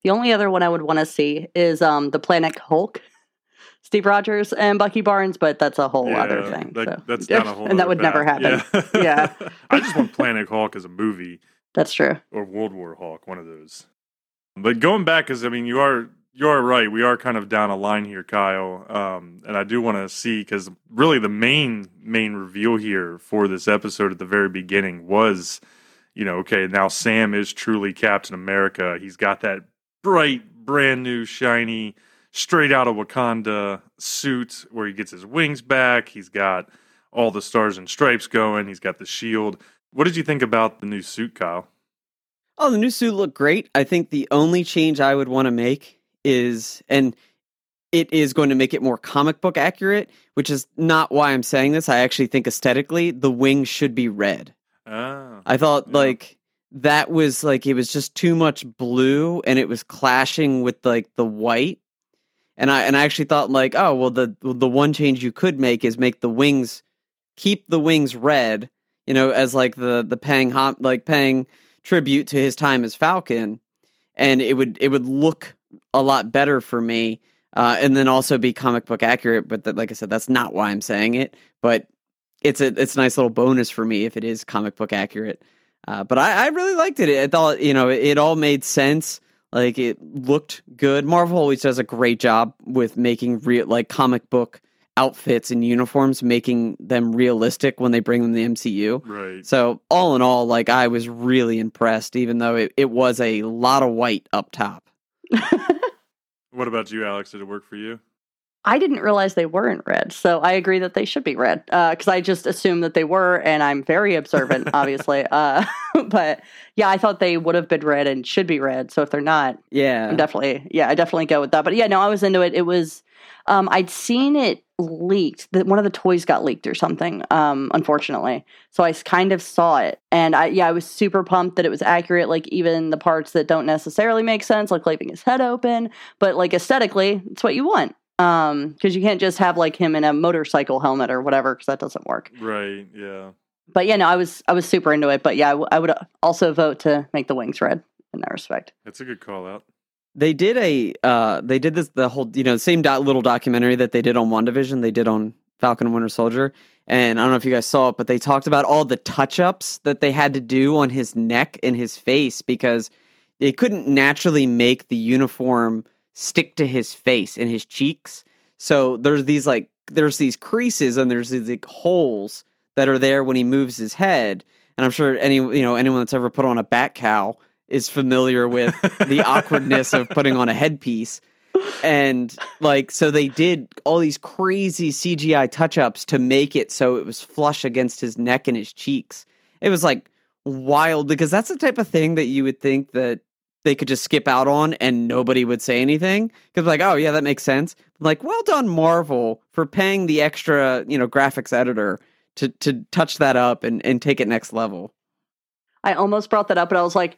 The only other one I would want to see is um the Planet Hulk, Steve Rogers and Bucky Barnes, but that's a whole other thing. that- so. That's down a whole. and that would never happen. Yeah. Yeah. I just want Planet Hulk as a movie. That's true. or World War Hawk, one of those. But going back, because I mean, you are you are right. We are kind of down a line here, Kyle. Um, and I do want to see because really the main main reveal here for this episode at the very beginning was, you know, okay, now Sam is truly Captain America. He's got that bright, brand new, shiny, straight out of Wakanda suit where he gets his wings back. He's got all the stars and stripes going. He's got the shield. What did you think about the new suit, Kyle? Oh, the new suit looked great. I think the only change I would want to make is, and it is going to make it more comic book accurate, which is not why I'm saying this. I actually think aesthetically, the wings should be red. Ah, I thought Yeah. like that was like it was just too much blue and it was clashing with like the white. And I and I actually thought like, oh well the the one change you could make is make the wings keep the wings red, you know, as like the the paying hom- like paying tribute to his time as Falcon. And it would it would look a lot better for me. Uh, and then also be comic book accurate, but that, like I said, that's not why I'm saying it. But it's a it's a nice little bonus for me if it is comic book accurate. Uh, but I, I really liked it. I thought you know it, it all made sense. Like it looked good. Marvel always does a great job with making real like comic book outfits and uniforms, making them realistic when they bring them to the MCU. right. So all in all, like I was really impressed, even though it, it was a lot of white up top. What about you, Alex? Did it work for you? I didn't realize they weren't red, so I agree that they should be red because I just assumed that they were, and I'm very observant, obviously. Uh, but yeah, I thought they would have been red and should be red. So if they're not, Yeah, I'm definitely yeah, I definitely go with that. But yeah, no, I was into it. It was um, I'd seen it leaked that one of the toys got leaked or something. Um, unfortunately, so I kind of saw it, and I yeah, I was super pumped that it was accurate. Like even the parts that don't necessarily make sense, like leaving his head open, but like aesthetically, it's what you want. Um, because you can't just have like him in a motorcycle helmet or whatever, because that doesn't work. Right. Yeah. But yeah, no, I was I was super into it. But yeah, I, w- I would also vote to make the wings red in that respect. That's a good call out. they did a uh they did this the whole you know same dot little documentary that they did on WandaVision they did on Falcon and Winter Soldier and I don't know if you guys saw it but they talked about all the touch-ups that they had to do on his neck and his face because they couldn't naturally make the uniform stick to his face and his cheeks so there's these like there's these creases and there's these like holes that are there when he moves his head and I'm sure any you know anyone that's ever put on a bat cowl is familiar with the awkwardness of putting on a headpiece. And like, so they did all these crazy CGI touch ups to make it so it was flush against his neck and his cheeks. It was like wild because that's the type of thing that you would think that they could just skip out on and nobody would say anything. Because, like, oh, yeah, that makes sense. Like, well done, Marvel, for paying the extra, you know, graphics editor to, to touch that up and, and take it next level. I almost brought that up, but I was like,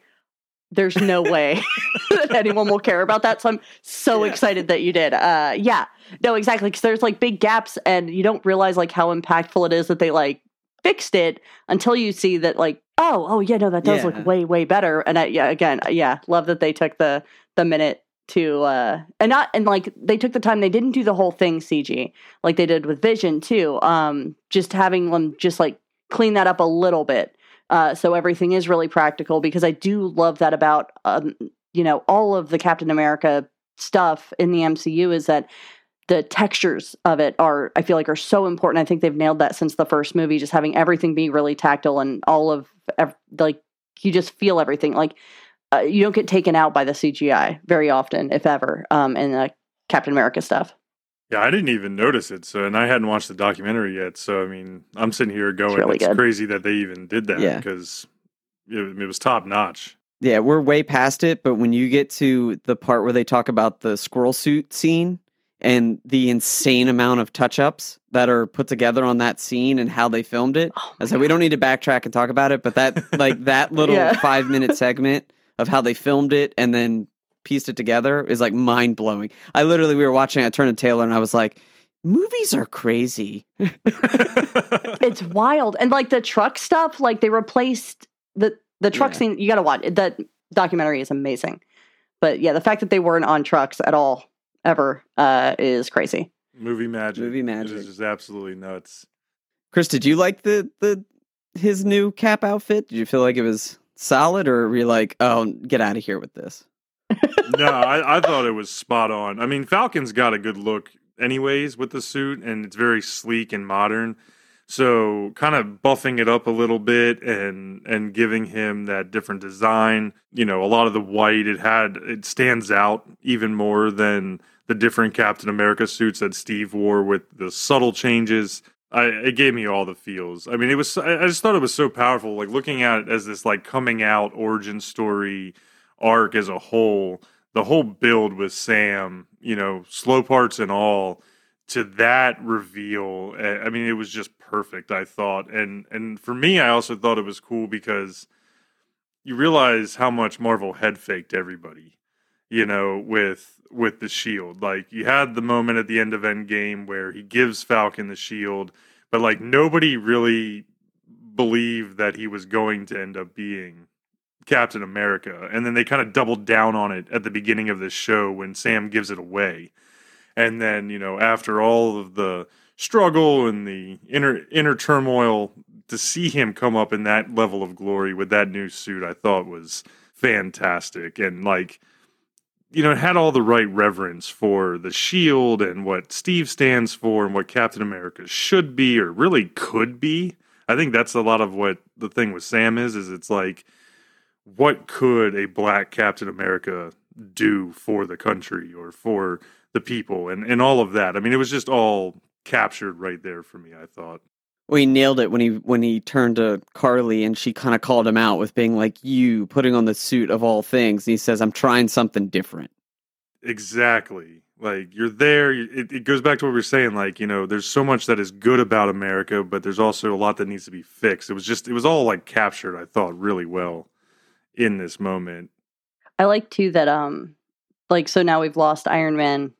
there's no way that anyone will care about that. So I'm so Yeah. excited that you did. Uh, yeah, no, exactly. Because there's like big gaps, and you don't realize like how impactful it is that they like fixed it until you see that like, oh, oh yeah, no, that does Yeah. look way, way better. And I, yeah, again, yeah, love that they took the the minute to uh and not and like they took the time they didn't do the whole thing cg like they did with vision too um just having them just like clean that up a little bit uh, so everything is really practical because I do love that about um, you know all of the Captain America stuff in the MCU is that the textures of it are I feel like are so important. I think they've nailed that since the first movie, just having everything be really tactile and all of ev- like you just feel everything. Like uh, you don't get taken out by the CGI very often, if ever, um, in the Captain America stuff. Yeah, I didn't even notice it. So, and I hadn't watched the documentary yet. So, I mean, I'm sitting here going, really "It's crazy that they even did that." Yeah. because it, it was top notch. Yeah, we're way past it, but when you get to the part where they talk about the squirrel suit scene and the insane amount of touch ups that are put together on that scene and how they filmed it. Oh I said we don't need to backtrack and talk about it, but that like that little Yeah. five minute segment of how they filmed it and then pieced it together is like mind blowing. I literally we were watching. I turned to Taylor and I was like, "Movies are crazy." it's wild and like the truck stuff like they replaced the the truck Yeah. scene you gotta watch it. that documentary is amazing but yeah the fact that they weren't on trucks at all ever uh is crazy Movie magic. Movie It magic. is just absolutely nuts. Chris, did you like the the his new cap outfit? Did you feel like it was solid, or were you like, "Oh, get out of here with this"? no, I, I thought it was spot on. I mean, Falcon's got a good look, anyways, with the suit, and it's very sleek and modern. So, kind of buffing it up a little bit and and giving him that different design. You know, a lot of the white it had it stands out even more than the different Captain America suits that Steve wore with the subtle changes. I, it gave me all the feels. I mean, it was. I just thought it was so powerful. Like looking at it as this like coming out origin story arc as a whole, the whole build with Sam, you know, slow parts and all, to that reveal. eh, I mean, it was just perfect. I thought, and and for me, I also thought it was cool because you realize how much Marvel head faked everybody. You know, with with the shield, like you had the moment at the end of Endgame where he gives Falcon the shield, but like nobody really believed that he was going to end up being Captain America. And then they kind of doubled down on it at the beginning of this show when Sam gives it away. And then, you know, after all of the struggle and the inner inner turmoil to see him come up in that level of glory with that new suit, I thought was fantastic. And like you know, it had all the right reverence for the shield and what Steve stands for and what Captain America should be or really could be. I think that's a lot of what the thing with Sam is is it's like what could a black Captain America do for the country or for the people and and all of that. I mean, it was just all captured right there for me, I thought. Well, he nailed it when he when he turned to Karli and she kind of called him out with being like, "You putting on the suit of all things." And he says, "I'm trying something different." Exactly. Like you're there. It, it goes back to what we were saying. Like you know, there's so much that is good about America, but there's also a lot that needs to be fixed. It was just, it was all like captured. I thought really well in this moment. i like too that um like so now we've lost iron man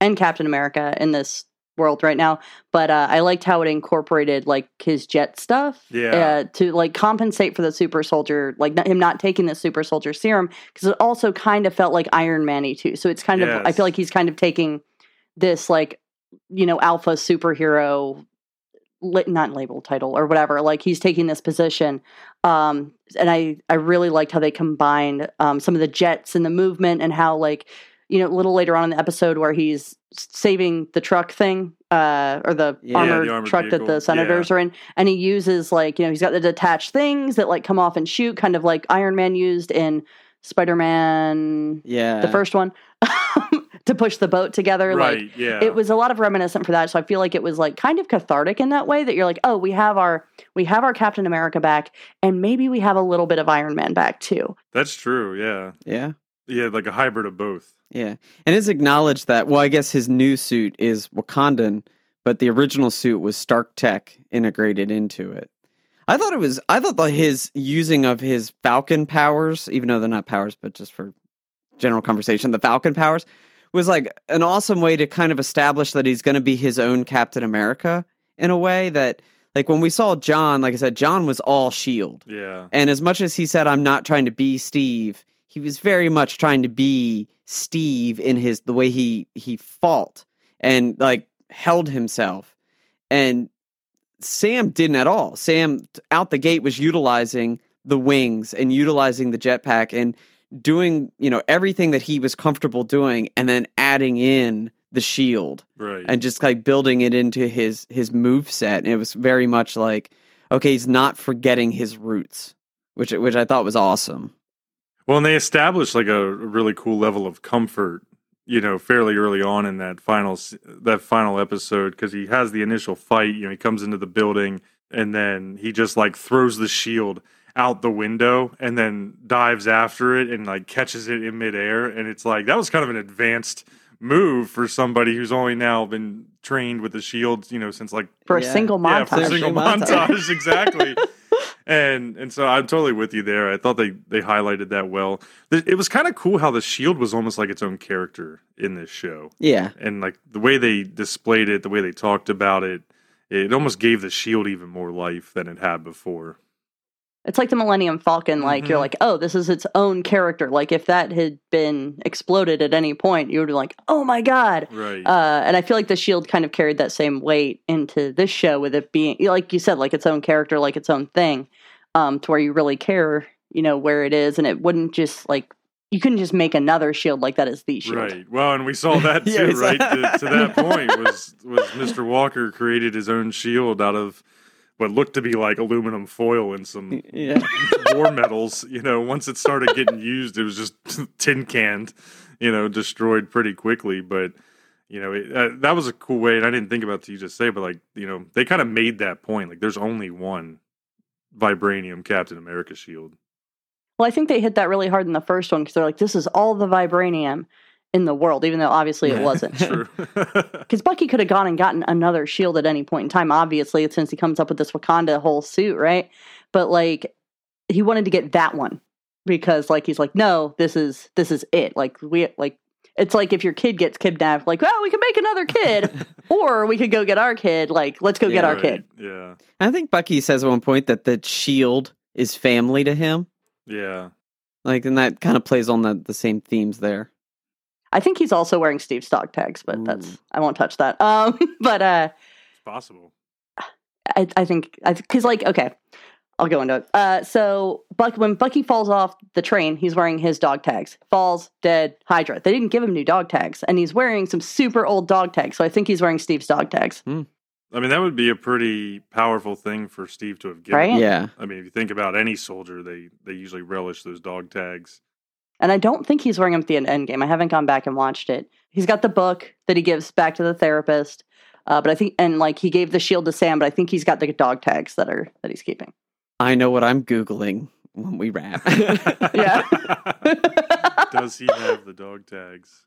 and captain america in this world right now but uh, i liked how it incorporated like his jet stuff Yeah. uh, to like compensate for the super soldier like not, him not taking the super soldier serum because it also kind of felt like iron man-y too so it's kind of i feel like he's kind of taking this like you know alpha superhero li- not label title or whatever like he's taking this position um and i i really liked how they combined um some of the jets and the movement and how like you know a little later on in the episode where he's saving the truck thing uh or the Yeah, armored, the armored truck that the senators are in and he uses like you know he's got the detached things that like come off and shoot kind of like iron man used in spider-man Yeah, the first one to push the boat together like yeah. it was a lot of reminiscent for that so i feel like it was like kind of cathartic in that way that you're like oh we have our we have our captain america back and maybe we have a little bit of iron man back too That's true. Yeah. yeah, Yeah. Like a hybrid of both. yeah. And it's acknowledged that. Well, I guess his new suit is Wakandan, but the original suit was Stark Tech integrated into it. I thought it was. I thought that his using of his Falcon powers, even though they're not powers, but just for general conversation, the Falcon powers was like an awesome way to kind of establish that he's going to be his own Captain America in a way that, like, when we saw John, like I said, John was all Shield, Yeah. and as much as he said, "I'm not trying to be Steve," he was very much trying to be Steve in his the way he he fought and like held himself. And Sam didn't at all. Sam out the gate was utilizing the wings and utilizing the jetpack and doing, you know, everything that he was comfortable doing and then adding in the shield Right. and just like building it into his his move set. And it was very much like okay, he's not forgetting his roots, which which I thought was awesome. Well, and they established like a really cool level of comfort, you know, fairly early on in that final that final episode because he has the initial fight. You know, he comes into the building and then he just like throws the shield out the window and then dives after it and like catches it in midair. And it's like that was kind of an advanced move for somebody who's only now been trained with the shield, you know, since like for a Yeah. single yeah, montage. for a single Montage. montage, exactly. and and so I'm totally with you there. I thought they they highlighted that well. It was kind of cool how the shield was almost like its own character in this show, Yeah. and like the way they displayed it, the way they talked about it, it almost gave the shield even more life than it had before. It's like the Millennium Falcon. Like you're Mhm. like, oh, this is its own character. Like if that had been exploded at any point, you would be like, oh my god. Right. Uh, and I feel like the Shield kind of carried that same weight into this show with it being, like you said, like its own character, like its own thing, um, to where you really care, you know, where it is, and it wouldn't just like you couldn't just make another Shield like that as the Shield. Right. Well, and we saw that too, saw- right? to, to that point was was Mr. Walker created his own shield out of what looked to be like aluminum foil and some Yeah. war metals. You know, once it started getting used, it was just tin canned. You know, destroyed pretty quickly. But you know, it, uh, that was a cool way. And I didn't think about it, you just say, but like you know, they kind of made that point. Like, there's only one vibranium Captain America shield. Well, I think they hit that really hard in the first one because they're like, this is all the vibranium in the world, even though obviously it wasn't. True. Because Bucky could have gone and gotten another shield at any point in time, obviously, since he comes up with this Wakanda whole suit, right? But like, he wanted to get that one because, like, he's like, no, this is this is it. Like, we like, it's like if your kid gets kidnapped, like, well, we can make another kid, or we could go get our kid. Like, let's go get our Right. kid. Yeah. I think Bucky says at one point that the shield is family to him. Yeah. Like, and that kind of plays on the, the same themes there. I think he's also wearing Steve's dog tags, but that's I won't touch that. Um, but uh, It's possible. I, I think because like okay, I'll go into it. Uh, so Buck when Bucky falls off the train, he's wearing his dog tags. Falls dead. Hydra. They didn't give him new dog tags, and he's wearing some super old dog tags. So I think he's wearing Steve's dog tags. I mean, that would be a pretty powerful thing for Steve to have given. Right? Yeah. I mean, if you think about any soldier, they they usually relish those dog tags. And I don't think he's wearing them at the end, Endgame. I haven't gone back and watched it. He's got the book that he gives back to the therapist. Uh, but I think, and like he gave the shield to Sam, but I think he's got the dog tags that are that he's keeping. I know what I'm Googling when we wrap. Yeah. Does he have the dog tags?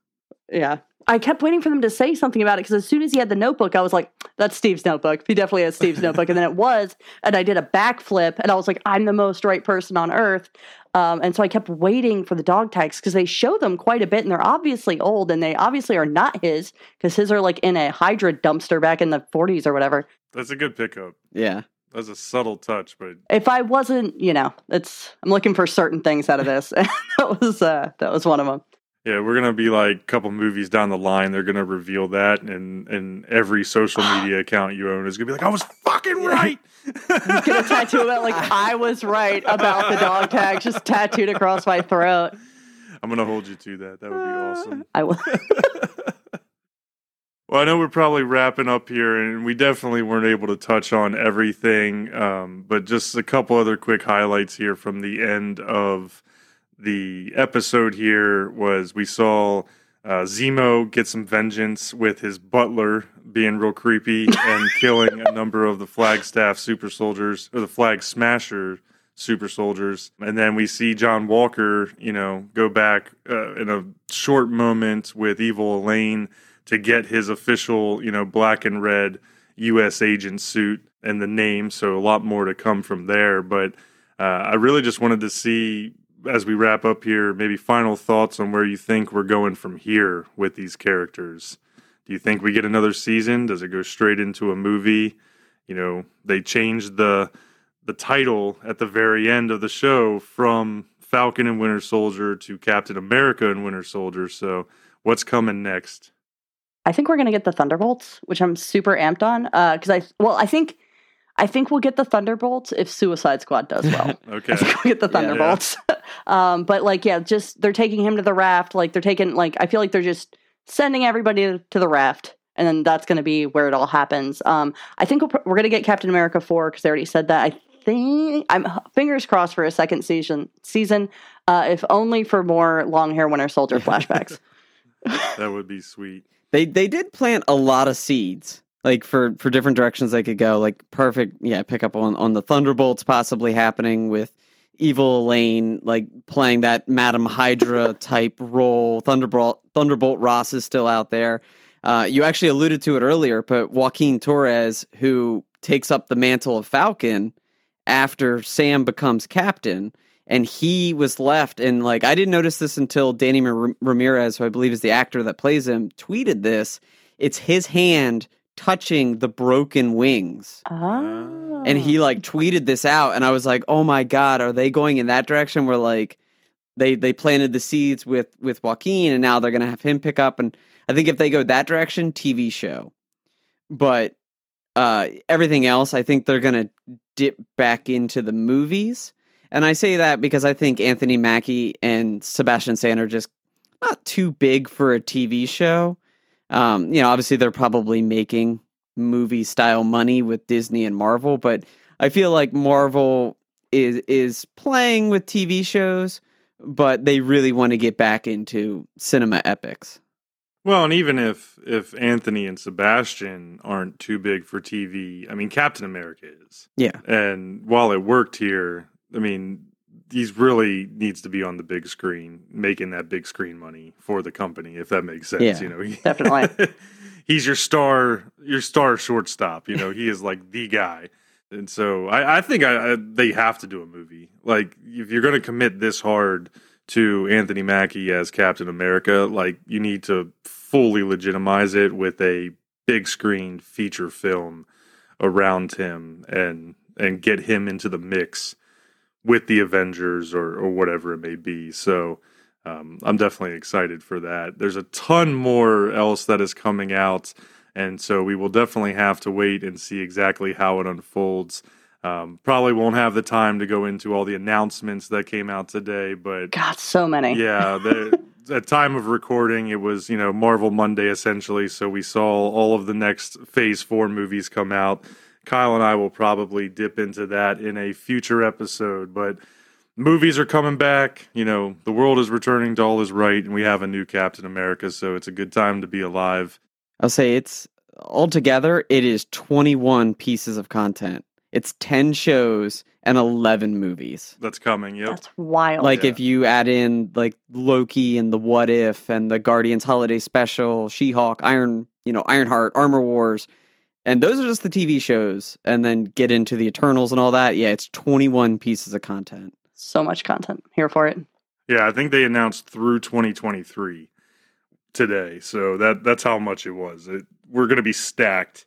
Yeah. I kept waiting for them to say something about it because as soon as he had the notebook, I was like, that's Steve's notebook. He definitely has Steve's notebook. And then it was, and I did a backflip and I was like, I'm the most right person on earth. Um, and so I kept waiting for the dog tags because they show them quite a bit and they're obviously old and they obviously are not his because his are like in a Hydra dumpster back in the 40s or whatever. That's a good pickup. yeah. That's a subtle touch, but If I wasn't, you know, it's, I'm looking for certain things out of this. that was, uh, that was one of them. Yeah, we're gonna be like a couple movies down the line. They're gonna reveal that, and and every social media account you own is gonna be like, I was fucking right. Get a tattoo about like I was right about the dog tag just tattooed across my throat. I'm gonna hold you to that. That would be awesome. I will. Well, I know we're probably wrapping up here, and we definitely weren't able to touch on everything, um, but just a couple other quick highlights here from the end of the episode. Here was we saw uh, Zemo get some vengeance with his butler being real creepy and killing a number of the Flagstaff super soldiers or the Flag Smasher super soldiers, and then we see John Walker, you know, go back uh, in a short moment with Evil Elaine to get his official, you know, black and red U.S. agent suit and the name. So a lot more to come from there. But uh, I really just wanted to see, as we wrap up here, maybe final thoughts on where you think we're going from here with these characters. Do you think we get another season? Does it go straight into a movie? You know, they changed the the title at the very end of the show from Falcon and Winter Soldier to Captain America and Winter Soldier. So what's coming next? I think we're gonna get the Thunderbolts, which I'm super amped on. Uh, because I well, I think I think we'll get the Thunderbolts if Suicide Squad does well. Okay. I think we'll get the Yeah. Thunderbolts. um, but like, yeah, just they're taking him to the raft. Like they're taking like I feel like they're just sending everybody to the raft. And then that's going to be where it all happens. Um, I think we'll, pr- we're going to get Captain America four because they already said that. I think I'm fingers crossed for a second season. Season, uh, if only for more long hair Winter Soldier flashbacks. that would be sweet. They they did plant a lot of seeds, like for for different directions they could go. Like perfect, yeah. Pick up on on the Thunderbolts possibly happening with evil Elaine, like playing that Madam Hydra type role. Thunderbolt Thunderbolt Ross is still out there. Uh, you actually alluded to it earlier, but Joaquin Torres, who takes up the mantle of Falcon after Sam becomes captain, and he was left. And like, I didn't notice this until Danny Ramirez, who I believe is the actor that plays him, tweeted this. It's his hand touching the broken wings. Oh. And he like tweeted this out, and I was like, "Oh my god, are they going in that direction?" Where like they they planted the seeds with with Joaquin, and now they're gonna have him pick up. And I think if they go that direction, TV show. But uh, everything else, I think they're gonna dip back into the movies. And I say that because I think Anthony Mackie and Sebastian Stan are just not too big for a TV show. Um, you know, obviously they're probably making movie style money with Disney and Marvel, but I feel like Marvel is is playing with TV shows, but they really want to get back into cinema epics. Well, and even if if Anthony and Sebastian aren't too big for TV, I mean Captain America is. Yeah. And while it worked here, I mean he's really needs to be on the big screen, making that big screen money for the company, if that makes sense. Yeah, you know, definitely. he's your star, your star shortstop. You know, he is like the guy, and so I, I think I, I, they have to do a movie. Like, if you're going to commit this hard to Anthony Mackie as Captain America, like you need to fully legitimize it with a big screen feature film around him and and get him into the mix with the Avengers or, or whatever it may be. So um, I'm definitely excited for that. There's a ton more else that is coming out, and so we will definitely have to wait and see exactly how it unfolds. Um, probably won't have the time to go into all the announcements that came out today, but God, so many. Yeah, the, at time of recording, it was you know Marvel Monday essentially. So we saw all of the next Phase Four movies come out. Kyle and I will probably dip into that in a future episode. But movies are coming back. You know, the world is returning to all is right, and we have a new Captain America, so it's a good time to be alive. I'll say it's altogether, it is 21 pieces of content. It's 10 shows and 11 movies. That's coming, yep. That's wild. Like Yeah. if you add in like Loki and the What If and the Guardians Holiday Special, She-Hulk, Iron, you know, Ironheart, Armor Wars, and those are just the TV shows and then get into the Eternals and all that. Yeah, it's 21 pieces of content. so much content. Here for it. Yeah, I think they announced through 2023 today, so that that's how much it was. It, we're going to be stacked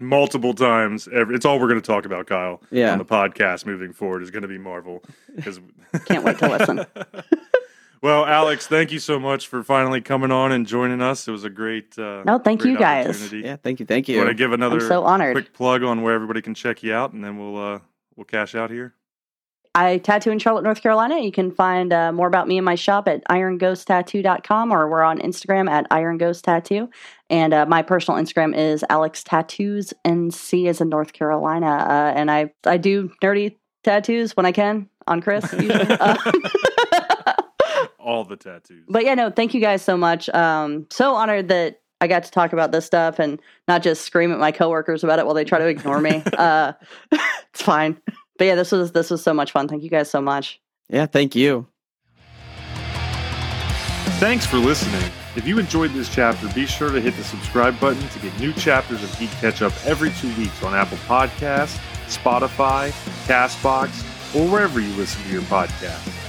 multiple times. Every, it's all we're going to talk about, Kyle, Yeah. on the podcast moving forward is going to be Marvel. Because Can't wait to listen. well, Alex, thank you so much for finally coming on and joining us. It was a great. Uh, No, thank great you guys. Yeah, thank you. Thank you. Want to give another I'm so honored. quick plug on where everybody can check you out, and then we'll uh, we'll cash out here. I tattoo in Charlotte, North Carolina. You can find uh, more about me and my shop at ironghosttattoo.com or we're on Instagram at ironghosttattoo. And uh, my personal Instagram is Alex Tattoos and C is in North Carolina. Uh, and I, I do nerdy tattoos when I can on Chris. Usually. All the tattoos. but yeah, no, thank you guys so much. Um, so honored that I got to talk about this stuff and not just scream at my coworkers about it while they try to ignore me. uh, it's fine. But yeah, this was this was so much fun. Thank you guys so much. Yeah, thank you. Thanks for listening. If you enjoyed this chapter, be sure to hit the subscribe button to get new chapters of Geek Ketchup every two weeks on Apple Podcasts, Spotify, Castbox, or wherever you listen to your podcast.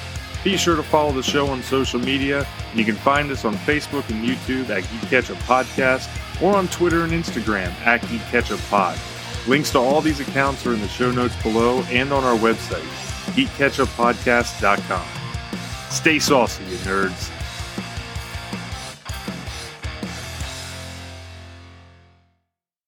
Be sure to follow the show on social media, and you can find us on Facebook and YouTube at Geek Ketchup Podcast, or on Twitter and Instagram at Geek Ketchup Pod. Links to all these accounts are in the show notes below and on our website, geekketchuppodcast.com. Stay saucy, you nerds.